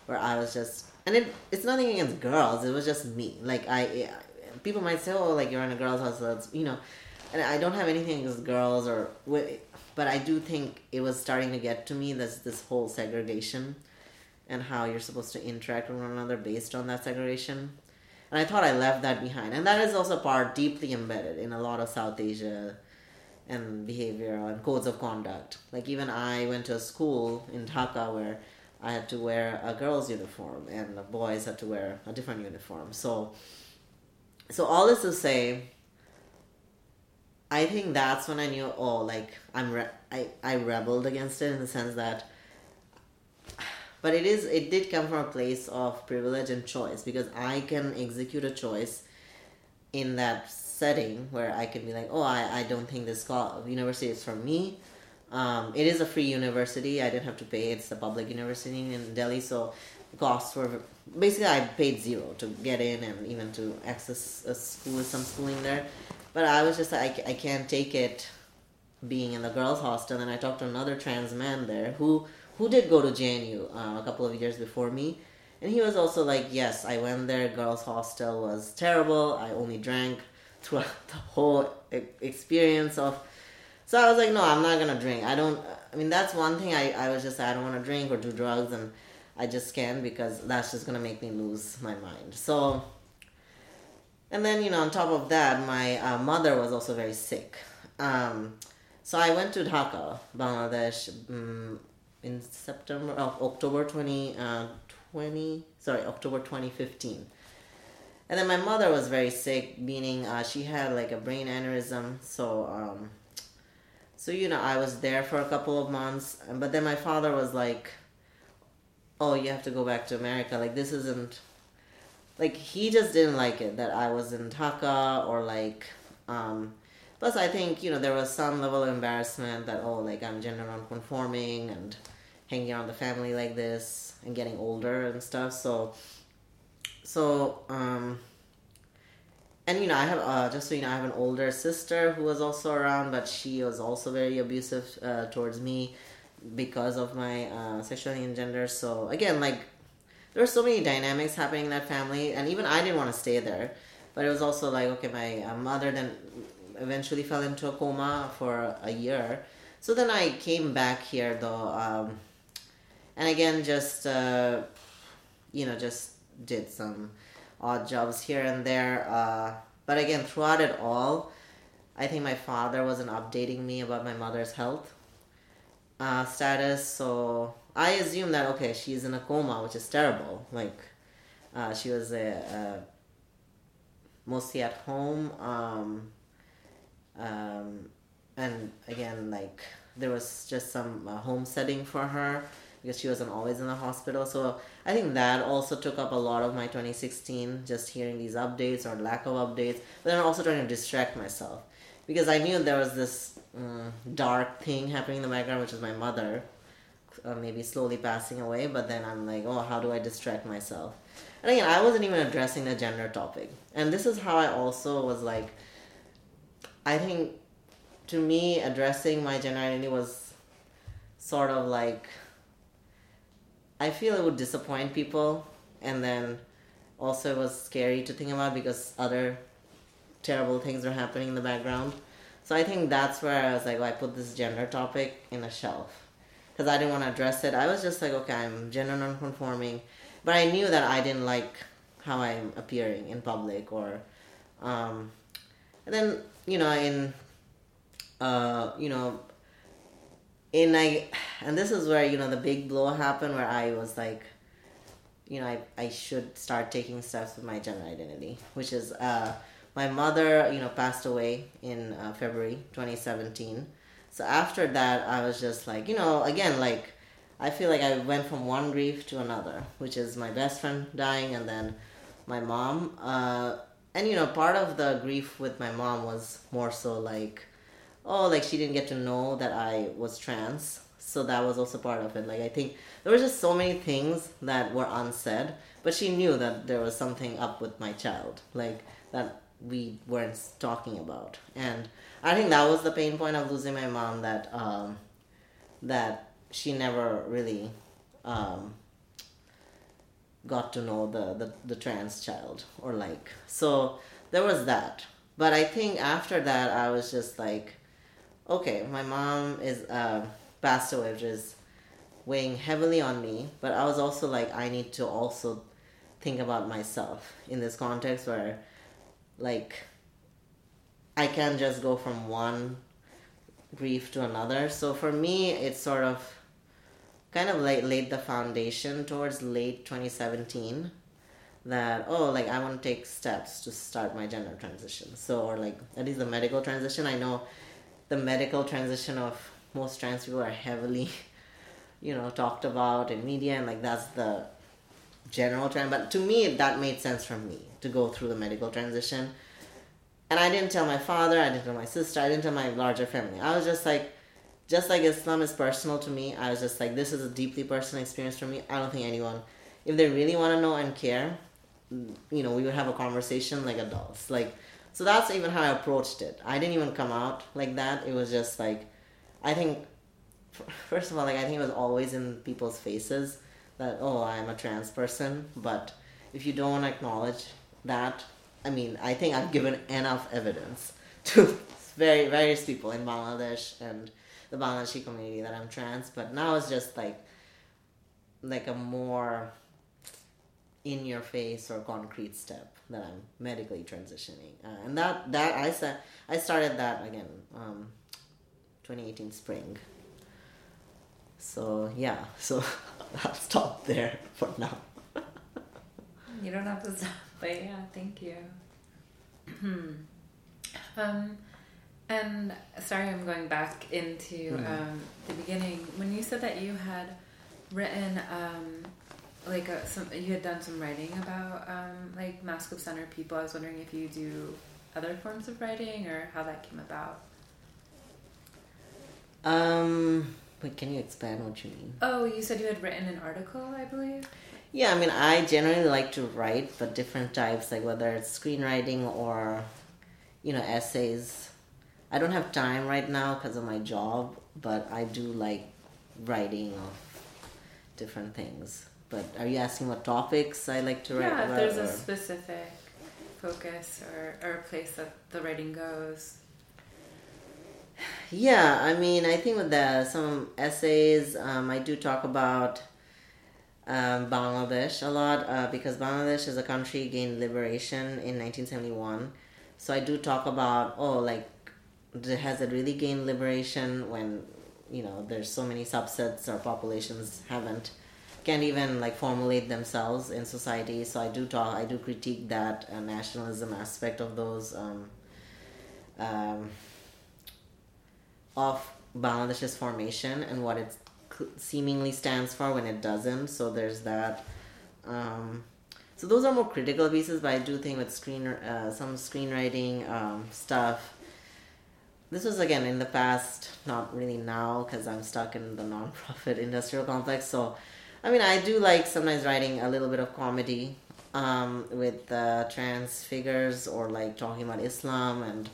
where i was just and it it's nothing against girls. It was just me. Like I, people might say, oh, like you're in a girls' house, so you know, and I don't have anything against girls or, but I do think it was starting to get to me. This this whole segregation, and how you're supposed to interact with one another based on that segregation. And I thought I left that behind, and that is also part deeply embedded in a lot of South Asia and behavior and codes of conduct. Like even I went to a school in Dhaka where I had to wear a girl's uniform and the boys had to wear a different uniform. So, so all this to say, I think that's when I knew, oh, like I'm, re- I, I rebelled against it in the sense that, but it is, it did come from a place of privilege and choice because I can execute a choice in that setting where I can be like, oh, I, I don't think this university is for me um, it is a free university. I didn't have to pay. It's a public university in Delhi, so the costs were basically I paid zero to get in and even to access a school, some schooling there. But I was just like, I, I can't take it being in the girls' hostel. And I talked to another trans man there who who did go to JNU uh, a couple of years before me, and he was also like, yes, I went there. Girls' hostel was terrible. I only drank throughout the whole experience of so I was like, no, I'm not gonna drink. I don't. I mean, that's one thing. I I was just I don't want to drink or do drugs, and I just can't because that's just gonna make me lose my mind. So. And then you know, on top of that, my uh, mother was also very sick. Um, so I went to Dhaka, Bangladesh, um, in September, of October 2020, uh, 20, sorry, October 2015. And then my mother was very sick, meaning uh, she had like a brain aneurysm. So um, so you know i was there for a couple of months. But then my father was like oh you have to go back to america. Like this isn't like he just didn't like it that i was in Dhaka or like um plus i think you know there was some level of embarrassment that oh like i'm gender non-conforming and hanging around the family like this and getting older and stuff. So so um and you know, I have uh, just so you know, I have an older sister who was also around, but she was also very abusive uh, towards me because of my uh, sexuality and gender. So again, like there were so many dynamics happening in that family, and even I didn't want to stay there. But it was also like, okay, my uh, mother then eventually fell into a coma for a year. So then I came back here though. Um, and again, just uh, you know, just did some odd jobs here and there. Uh, but again, throughout it all, I think my father wasn't updating me about my mother's health uh, status, so I assumed that okay, she's in a coma, which is terrible. Like, uh, she was a, a mostly at home, um, um, and again, like there was just some uh, home setting for her because she wasn't always in the hospital. So I think that also took up a lot of my 2016, just hearing these updates or lack of updates, but then also trying to distract myself because I knew there was this um, dark thing happening in the background, which is my mother, uh, maybe slowly passing away. But then I'm like, oh, how do I distract myself? And again, I wasn't even addressing the gender topic, and this is how I also was like, I think, to me, addressing my gender identity was sort of like. I feel it would disappoint people, and then also it was scary to think about because other terrible things were happening in the background. So I think that's where I was like, well, I put this gender topic in a shelf because I didn't want to address it. I was just like, okay, I'm gender nonconforming, but I knew that I didn't like how I'm appearing in public or, um, and then you know in, uh, you know, in I, and this is where you know the big blow happened where I was like, you know, I I should start taking steps with my gender identity, which is uh my mother, you know, passed away in uh, February 2017. So after that, I was just like, you know, again, like, I feel like I went from one grief to another, which is my best friend dying and then my mom. Uh, and, you know, part of the grief with my mom was more so like, oh, like she didn't get to know that I was trans. So that was also part of it. Like, I think there were just so many things that were unsaid, but she knew that there was something up with my child. Like, that we weren't talking about and i think that was the pain point of losing my mom that um, that she never really um, got to know the, the the trans child or like so there was that but i think after that i was just like okay my mom is uh, passed away which is weighing heavily on me but i was also like i need to also think about myself in this context where like I can't just go from one grief to another. So for me, it's sort of kind of like laid the foundation towards late 2017 that oh like I want to take steps to start my gender transition. So or like at least the medical transition. I know the medical transition of most trans people are heavily <laughs> you know talked about in media and like that's the general trend but to me that made sense for me to go through the medical transition. And I didn't tell my father, I didn't tell my sister, I didn't tell my larger family. I was just like, just like Islam is personal to me, I was just like, this is a deeply personal experience for me. I don't think anyone, if they really want to know and care, you know, we would have a conversation like adults. Like, so that's even how I approached it. I didn't even come out like that. It was just like, I think, <laughs> first of all, like, I think it was always in people's faces that, oh, I'm a trans person. But if you don't acknowledge that I mean, I think I've given enough evidence <laughs> to very various people in Bangladesh and the Bangladeshi community that I'm trans, but now it's just like like a more in your face or concrete step that I'm medically transitioning, uh, and that that I said I started that again, um, 2018 spring. So yeah, so <laughs> I'll stop there for now. <laughs> you don't have to stop. But yeah, thank you. <clears throat> um, and sorry, I'm going back into mm-hmm. um, the beginning. When you said that you had written, um, like a, some, you had done some writing about um, like masculine centered people. I was wondering if you do other forms of writing or how that came about. Um, wait, can you expand what you mean? Oh, you said you had written an article, I believe. Yeah, I mean, I generally like to write, but different types, like whether it's screenwriting or, you know, essays. I don't have time right now because of my job, but I do like writing of different things. But are you asking what topics I like to write yeah, if there's or? a specific focus or, or a place that the writing goes. Yeah, I mean, I think with the some essays, um, I do talk about um, Bangladesh a lot uh, because Bangladesh is a country gained liberation in 1971. So I do talk about oh like has it really gained liberation when you know there's so many subsets or populations haven't can't even like formulate themselves in society. So I do talk I do critique that uh, nationalism aspect of those um, um, of Bangladesh's formation and what it seemingly stands for when it doesn't. So there's that. Um, so those are more critical pieces, but I do think with screen uh, some screenwriting um, stuff. This was again in the past, not really now, because I'm stuck in the nonprofit <laughs> industrial complex. So, I mean, I do like sometimes writing a little bit of comedy um, with uh, trans figures or like talking about Islam and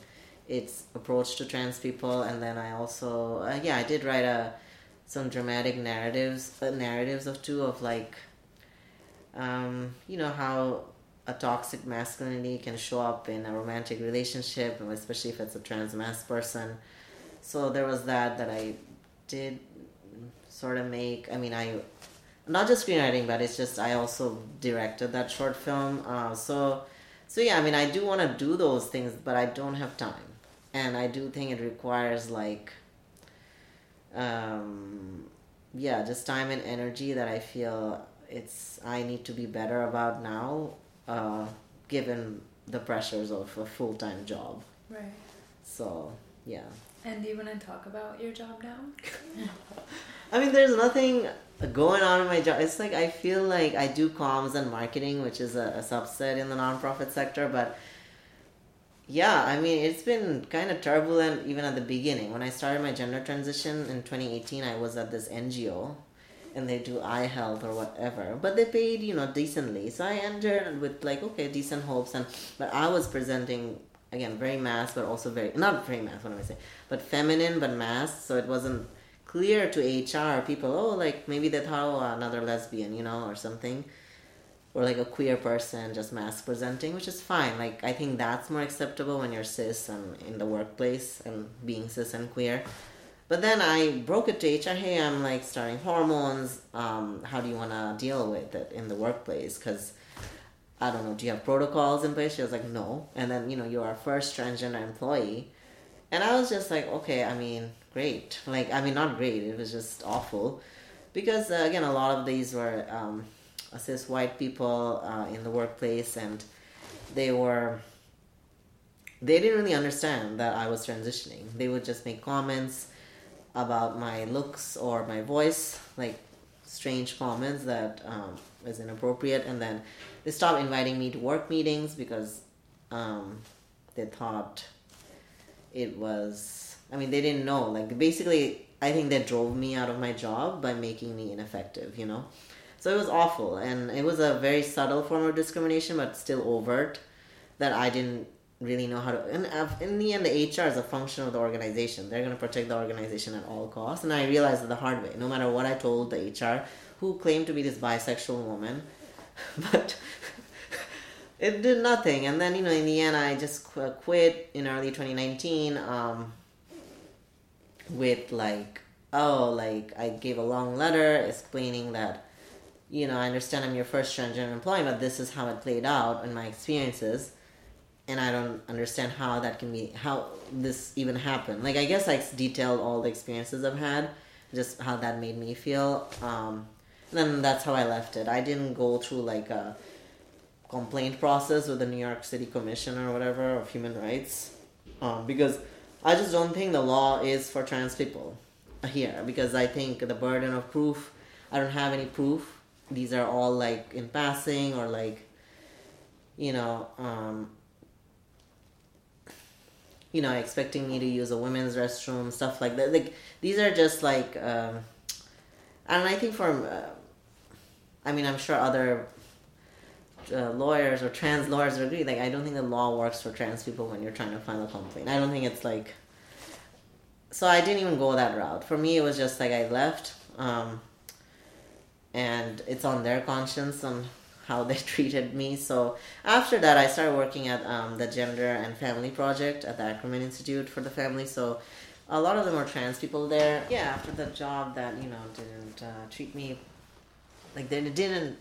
its approach to trans people. And then I also, uh, yeah, I did write a some dramatic narratives, uh, narratives of two of like um, you know how a toxic masculinity can show up in a romantic relationship, especially if it's a trans masc person. So there was that that I did sort of make. I mean, I not just screenwriting, but it's just I also directed that short film. Uh, so so yeah, I mean, I do want to do those things, but I don't have time, and I do think it requires like. Um, yeah, just time and energy that I feel it's I need to be better about now, uh, given the pressures of a full time job. Right. So yeah. And do you want to talk about your job now? <laughs> I mean, there's nothing going on in my job. It's like I feel like I do comms and marketing, which is a, a subset in the nonprofit sector, but yeah, I mean, it's been kind of turbulent even at the beginning. When I started my gender transition in 2018, I was at this NGO and they do eye health or whatever but they paid you know decently so i entered with like okay decent hopes and but i was presenting again very masc but also very not very masc what am i saying but feminine but masc so it wasn't clear to hr people oh like maybe they thought oh another lesbian you know or something or like a queer person just masc presenting which is fine like i think that's more acceptable when you're cis and in the workplace and being cis and queer but then I broke it to HR. Hey, I'm like starting hormones. Um, how do you want to deal with it in the workplace? Because I don't know. Do you have protocols in place? She was like, no. And then you know you're our first transgender employee, and I was just like, okay. I mean, great. <laughs> Like, I mean, not great. It was just awful, because uh, again, a lot of these were um, cis white people uh, in the workplace, and they were they didn't really understand that I was transitioning. They would just make comments about my looks or my voice, like strange comments that um, was inappropriate, and then they stopped inviting me to work meetings because um, they thought it was. I mean, they didn't know. Like basically, I think they drove me out of my job by making me ineffective. You know, so it was awful, and it was a very subtle form of discrimination, but still overt that I didn't really know how to and uh, in the end the hr is a function of the organization they're going to protect the organization at all costs and i realized it the hard way no matter what i told the hr who claimed to be this bisexual woman <laughs> but it did nothing and then you know in the end i just quit in early 2019 um, with like oh like i gave a long letter explaining that you know i understand i'm your first transgender employee but this is how it played out in my experiences and I don't understand how that can be how this even happened. Like I guess I detailed all the experiences I've had, just how that made me feel. Um, and then that's how I left it. I didn't go through like a complaint process with the New York City Commission or whatever of human rights, um, because I just don't think the law is for trans people here. Because I think the burden of proof, I don't have any proof. These are all like in passing or like, you know. Um, you know, expecting me to use a women's restroom, stuff like that. Like these are just like, um, and I think for, uh, I mean, I'm sure other uh, lawyers or trans lawyers agree. Like, I don't think the law works for trans people when you're trying to file a complaint. I don't think it's like. So I didn't even go that route. For me, it was just like I left, um, and it's on their conscience on how they <laughs> treated me. So after that, I started working at um, the Gender and Family Project at the Ackerman Institute for the Family. So a lot of them were trans people there. Yeah, after the job that you know didn't uh, treat me like they didn't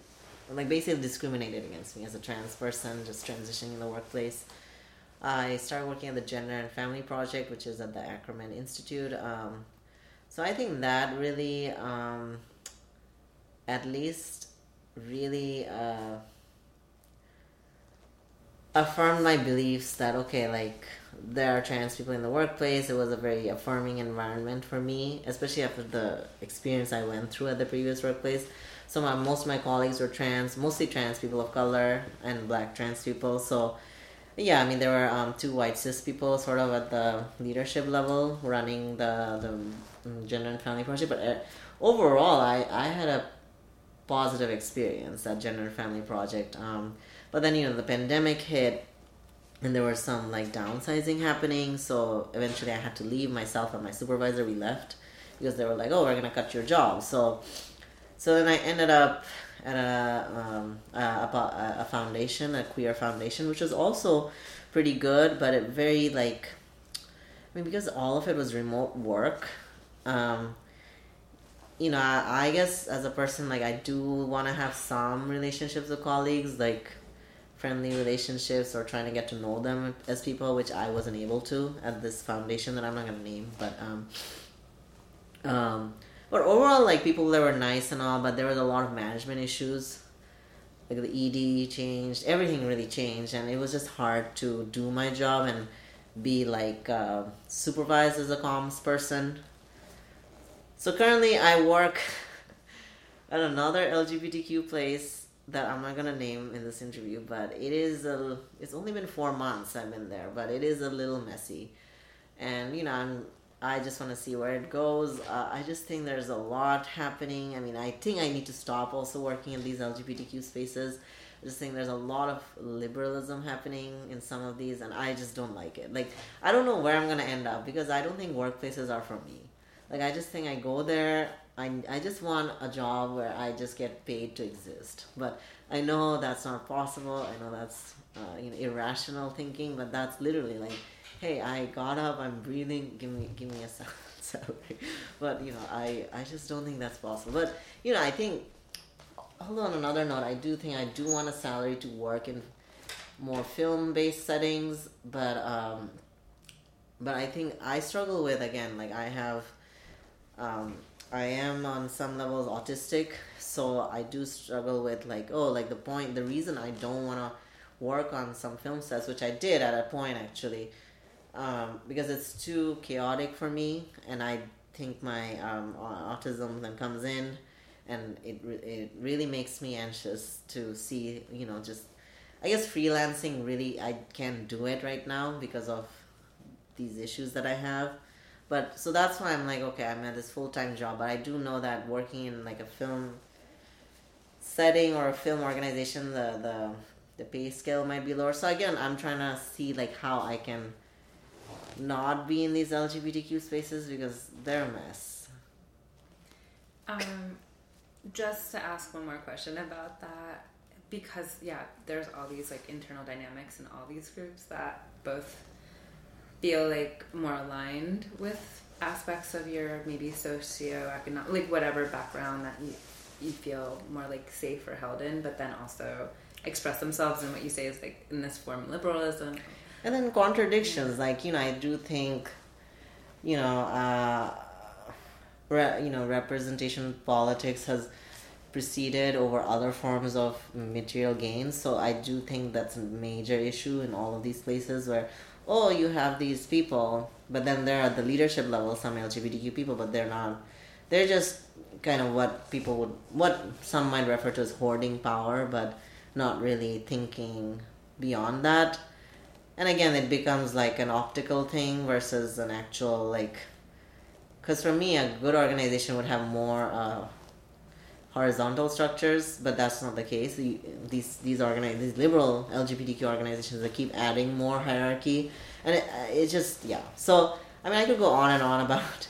like basically discriminated against me as a trans person just transitioning in the workplace. I started working at the Gender and Family Project, which is at the Ackerman Institute. Um, so I think that really, um, at least, really uh, affirmed my beliefs that okay, like there are trans people in the workplace. It was a very affirming environment for me, especially after the experience I went through at the previous workplace. So my, most of my colleagues were trans, mostly trans people of color and black trans people. So yeah, I mean there were um, two white cis people sort of at the leadership level running the the mm, gender and family project. But uh, overall, I I had a positive experience at gender and family project. Um, but then you know the pandemic hit and there was some like downsizing happening so eventually i had to leave myself and my supervisor we left because they were like oh we're gonna cut your job so so then i ended up at a um, a, a, foundation a queer foundation which was also pretty good but it very like i mean because all of it was remote work um, you know I, I guess as a person like i do want to have some relationships with colleagues like friendly relationships or trying to get to know them as people, which I wasn't able to at this foundation that I'm not gonna name. But um, um, but overall, like people that were nice and all, but there was a lot of management issues. Like the ED changed, everything really changed, and it was just hard to do my job and be like uh, supervised as a comms person. So currently, I work <laughs> at another LGBTQ place that I'm not gonna name in this interview, but it is a. It's only been four months I've been there, but it is a little messy, and you know I'm. I just want to see where it goes. Uh, I just think there's a lot happening. I mean, I think I need to stop also working in these LGBTQ spaces. I just think there's a lot of liberalism happening in some of these, and I just don't like it. Like, I don't know where I'm gonna end up because I don't think workplaces are for me. Like, I just think I go there, I, I just want a job where I just get paid to exist. But I know that's not possible. I know that's uh, you know irrational thinking, but that's literally like, hey, I got up, I'm breathing, give me give me a salary. <laughs> But you know, I I just don't think that's possible. But you know, I think. Hold on another note, I do think I do want a salary to work in more film based settings, but um, but I think I struggle with again like I have um, I am on some levels autistic, so I do struggle with like oh like the point the reason I don't want to work on some film sets, which I did at a point actually, um, because it's too chaotic for me, and I think my um, autism then comes in, and it it really makes me anxious to see you know just I guess freelancing really I can't do it right now because of these issues that I have but so that's why I'm like, okay, I'm at this full time job, but I do know that working in like a film setting or a film organization, the the the pay scale might be lower. So again, I'm trying to see like how I can not be in these LGBTQ spaces because they're a mess. Um, just to ask one more question about that, because yeah, there's all these like internal dynamics in all these groups that both feel like more aligned with aspects of your maybe socioeconomic, like whatever background that you, you feel more like safe or held in, but then also express themselves in what you say is like in this form liberalism. And then contradictions, like, you know, I do think, you know, uh, re- you know, representation politics has preceded over other forms of material gains. So I do think that's a major issue in all of these places where oh, you have these people, but then they're at the leadership level, some LGBTQ people, but they're not. They're just kind of what people would, what some might refer to as hoarding power, but not really thinking beyond that. And again, it becomes like an optical thing versus an actual, like, because for me, a good organization would have more uh, horizontal structures, but that's not the case. These these organize these liberal LGBTQ organizations that keep adding more hierarchy, and it, uh, it just yeah. So I mean, I could go on and on <laughs> about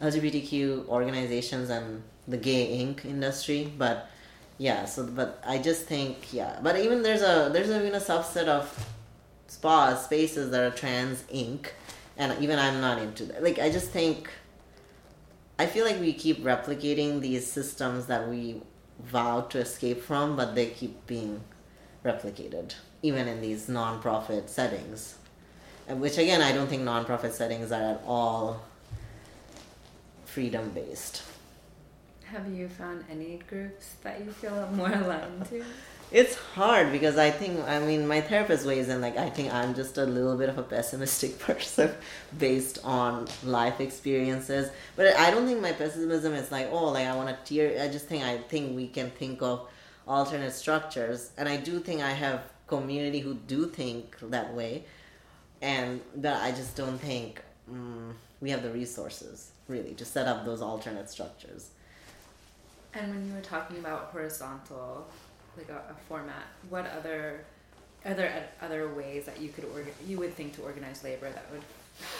LGBTQ organizations and the gay Inc industry, but yeah. So but I just think yeah. But even there's a there's even a subset of spas spaces that are trans Inc, and even I'm not into that. Like I just think I feel like we keep replicating these systems that we vow to escape from, but they keep being replicated, even in these non-profit settings. Which again, I don't think non-profit settings are at all freedom based. Have you found any groups that you feel more aligned to? It's hard because I think I mean my therapist weighs in like I think I'm just a little bit of a pessimistic <laughs> person based on life experiences. But I don't think my pessimism is like oh like I want to tear. I just think I think we can think of alternate structures, and I do think I have community who do think that way, and but I just don't think um, we have the resources really to set up those alternate structures. And when you were talking about horizontal like a, a format, what other are there other ways that you could organ you would think to organize labor that would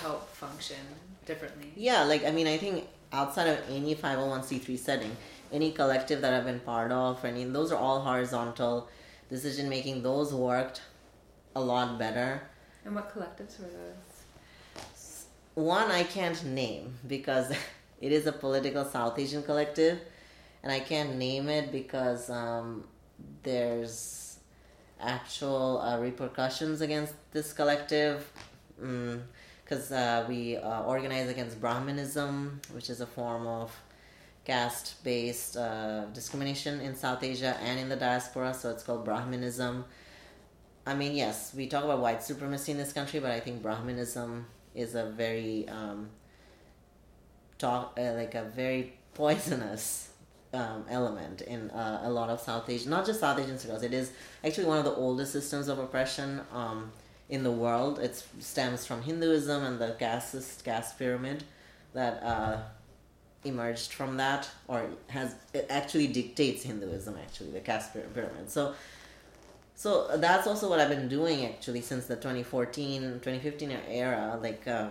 help function differently? Yeah, like I mean, I think outside of any 501c3 setting, any collective that I've been part of, any those are all horizontal decision making. Those worked a lot better. And what collectives were those? One I can't name because <laughs> it is a political South Asian collective, and I can't name it because um, there's actual uh, repercussions against this collective because mm, uh, we uh, organize against Brahminism, which is a form of caste based uh, discrimination in South Asia and in the diaspora, so it's called Brahminism. I mean, yes, we talk about white supremacy in this country, but I think Brahminism is a very um, talk uh, like a very poisonous um, element in uh, a lot of South Asian, not just South Asian circles. It is actually one of the oldest systems of oppression um, in the world. It stems from Hinduism and the caste caste pyramid that uh, emerged from that, or has it actually dictates Hinduism. Actually, the caste pyramid. So. So that's also what I've been doing actually since the 2014, 2015 era, like uh,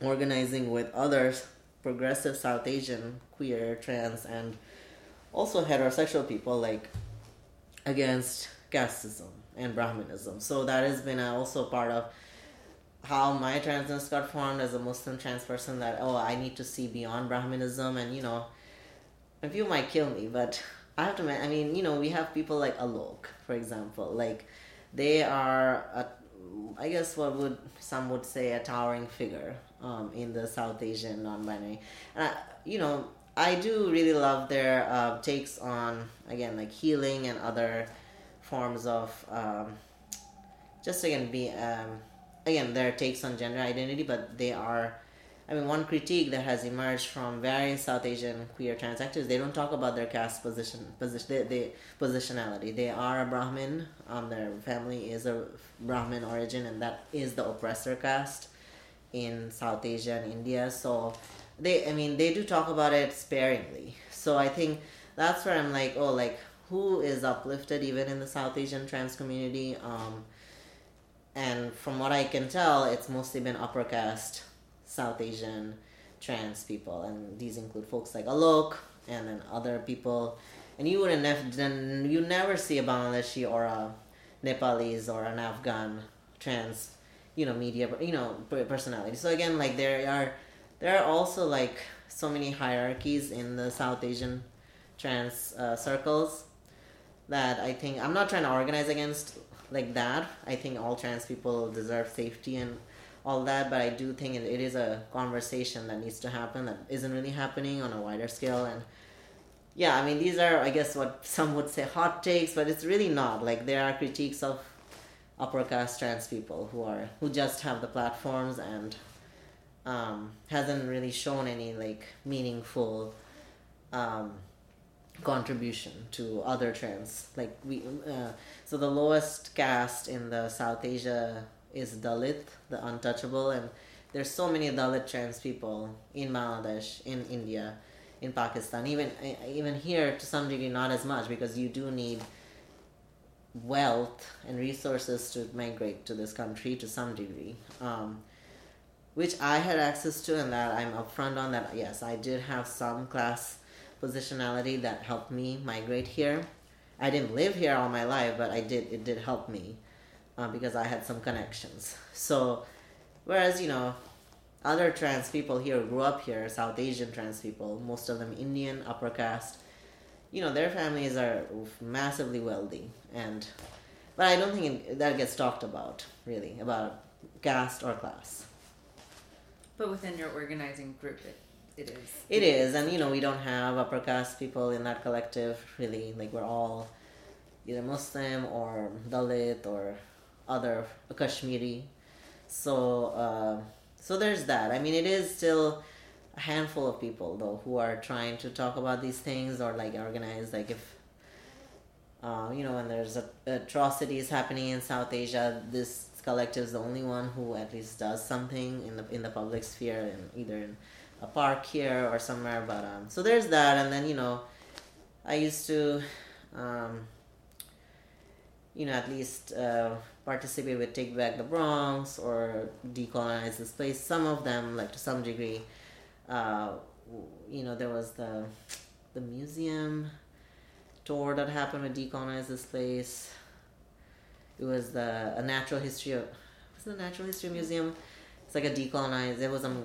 organizing with others progressive South Asian, queer, trans, and also heterosexual people like against casteism and Brahminism. So that has been also part of how my transness got formed as a Muslim trans person. That oh, I need to see beyond Brahminism, and you know, a few might kill me, but I have to. I mean, you know, we have people like Alok, for example, like they are a, I guess what would some would say a towering figure um, in the South Asian non-binary. And I, you know, I do really love their uh, takes on again like healing and other forms of um, just again be um, again their takes on gender identity, but they are. I mean, one critique that has emerged from various South Asian queer trans actors, they don't talk about their caste position, position, they, they, positionality. They are a Brahmin. Um, their family is a Brahmin origin, and that is the oppressor caste in South Asia and India. So they, I mean, they do talk about it sparingly. So I think that's where I'm like, oh, like who is uplifted even in the South Asian trans community? Um, and from what I can tell, it's mostly been upper caste South Asian trans people, and these include folks like Alok and then other people. And you wouldn't then you never see a Bangladeshi or a Nepalese or an Afghan trans you know media you know personality so again like there are there are also like so many hierarchies in the south asian trans uh, circles that i think i'm not trying to organize against like that. I think all trans people deserve safety and all that but i do think it, it is a conversation that needs to happen that isn't really happening on a wider scale. And yeah i mean these are i guess what some would say hot takes but it's really not. Like there are critiques of upper caste trans people who are who just have the platforms and um, hasn't really shown any like meaningful um, contribution to other trans like we uh, so the lowest caste in the south asia is dalit the untouchable and there's so many dalit trans people in bangladesh in india in pakistan even even here to some degree not as much because you do need wealth and resources to migrate to this country to some degree, um, which I had access to, and that I'm upfront on that. Yes, I did have some class positionality that helped me migrate here. I didn't live here all my life, but I did. It did help me uh, because I had some connections. So, whereas you know, other trans people here grew up here, South Asian trans people, most of them Indian upper caste you know their families are massively wealthy and but i don't think it, that gets talked about really about caste or class. But within your organizing group it, it is. It is and you know we don't have upper caste people in that collective really like we're all either muslim or dalit or other kashmiri. So uh, so there's that. I mean it is still a handful of people though who are trying to talk about these things or like organize like if uh, you know when there's a, atrocities happening in south asia this collective is the only one who at least does something in the in the public sphere and either in a park here or somewhere but um so there's that. And then you know i used to um you know at least uh, participate with take back the bronx or decolonize this place some of them like to some degree uh, you know, there was the the museum tour that happened with Decolonize This Place. It was the a natural history of was a natural history museum? It's like a decolonize. It was a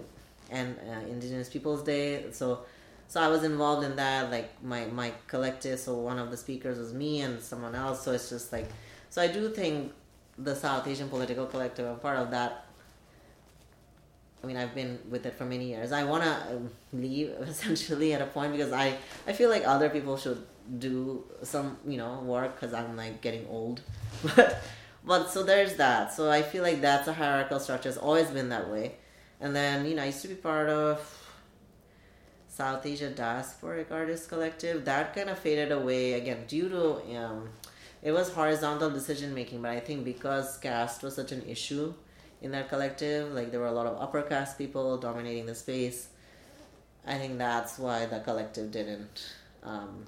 and uh, Indigenous Peoples Day. So so I was involved in that. Like my my collective. So one of the speakers was me and someone else. So it's just like so I do think the South Asian Political Collective. I'm part of that I mean, I've been with it for many years. I want to um, leave <laughs> essentially at a point because I, I feel like other people should do some, you know, work because I'm like getting old. <laughs> But, but so there's that. So I feel like that's a hierarchical structure. It's always been that way. And then, you know, I used to be part of South Asia Diasporic Artists Collective. That kind of faded away again due to, um, it was horizontal decision making, but I think because caste was such an issue in that collective. Like there were a lot of upper caste people dominating the space. I think that's why the collective didn't um,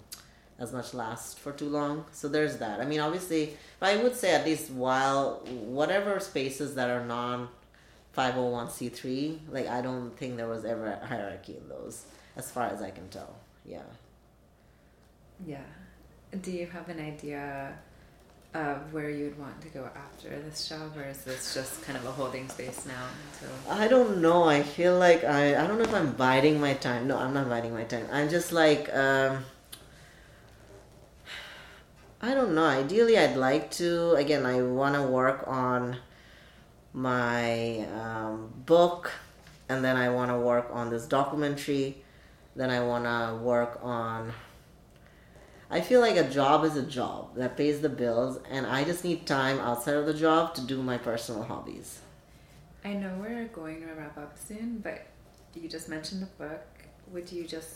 as much last for too long. So there's that. I mean, obviously, but I would say at least while whatever spaces that are non 501c3, like I don't think there was ever a hierarchy in those, as far as I can tell. Yeah. Yeah. Do you have an idea of where you'd want to go after this job, or is this just kind of a holding space now? Until... I don't know. I feel like I I don't know if I'm biding my time. No, I'm not biding my time. I'm just like um, I don't know. Ideally, I'd like to. Again, I want to work on my um, book, and then I want to work on this documentary. Then I want to work on I feel like a job is a job that pays the bills, and I just need time outside of the job to do my personal hobbies. I know we're going to wrap up soon, but you just mentioned the book. Would you just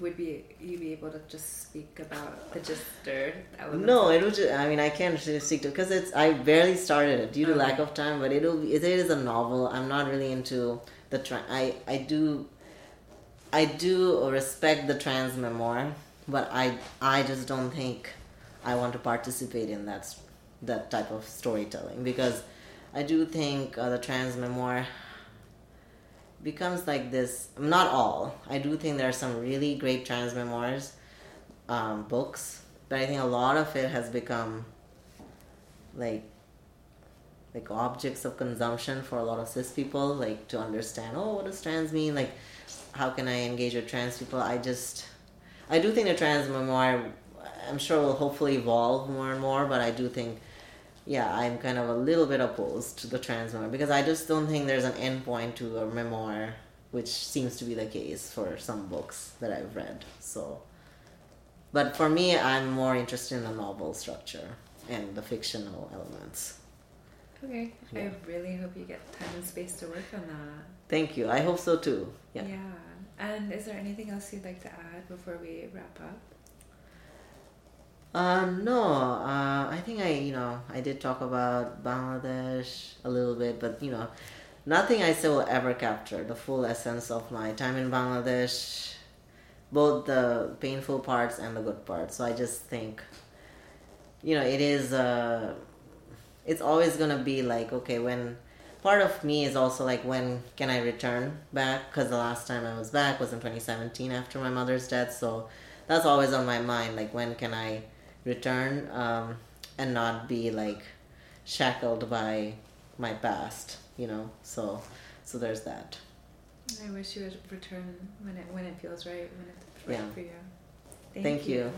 would be you be able to just speak about the just No, it would. Just, I mean, I can't speak to because it's. I barely started it due to okay. lack of time, but it'll. Be, it is a novel. I'm not really into the. Tra- I I do. I do respect the trans memoir but I I just don't think I want to participate in that that type of storytelling because I do think uh, the trans memoir becomes like this. Not all. I do think there are some really great trans memoirs um, books, but I think a lot of it has become like like objects of consumption for a lot of cis people like to understand oh what does trans mean like how can i engage with trans people i just I do think the trans memoir, I'm sure will hopefully evolve more and more, but I do think, yeah, I'm kind of a little bit opposed to the trans memoir because I just don't think there's an end point to a memoir, which seems to be the case for some books that I've read. So, but for me, I'm more interested in the novel structure and the fictional elements. Okay. Yeah. I really hope you get time and space to work on that. Thank you. I hope so too. Yeah. Yeah. And is there anything else you'd like to add before we wrap up? Uh, no, uh, I think I, you know, I did talk about Bangladesh a little bit, but, you know, nothing I say will ever capture the full essence of my time in Bangladesh, both the painful parts and the good parts. So I just think, you know, it is, uh, it's always gonna be like, okay, when part of me is also like when can i return back because the last time i was back was in 2017 after my mother's death so that's always on my mind like when can i return um, and not be like shackled by my past you know so so there's that i wish you would return when it when it feels right when it's right yeah. for you Thank, you. you.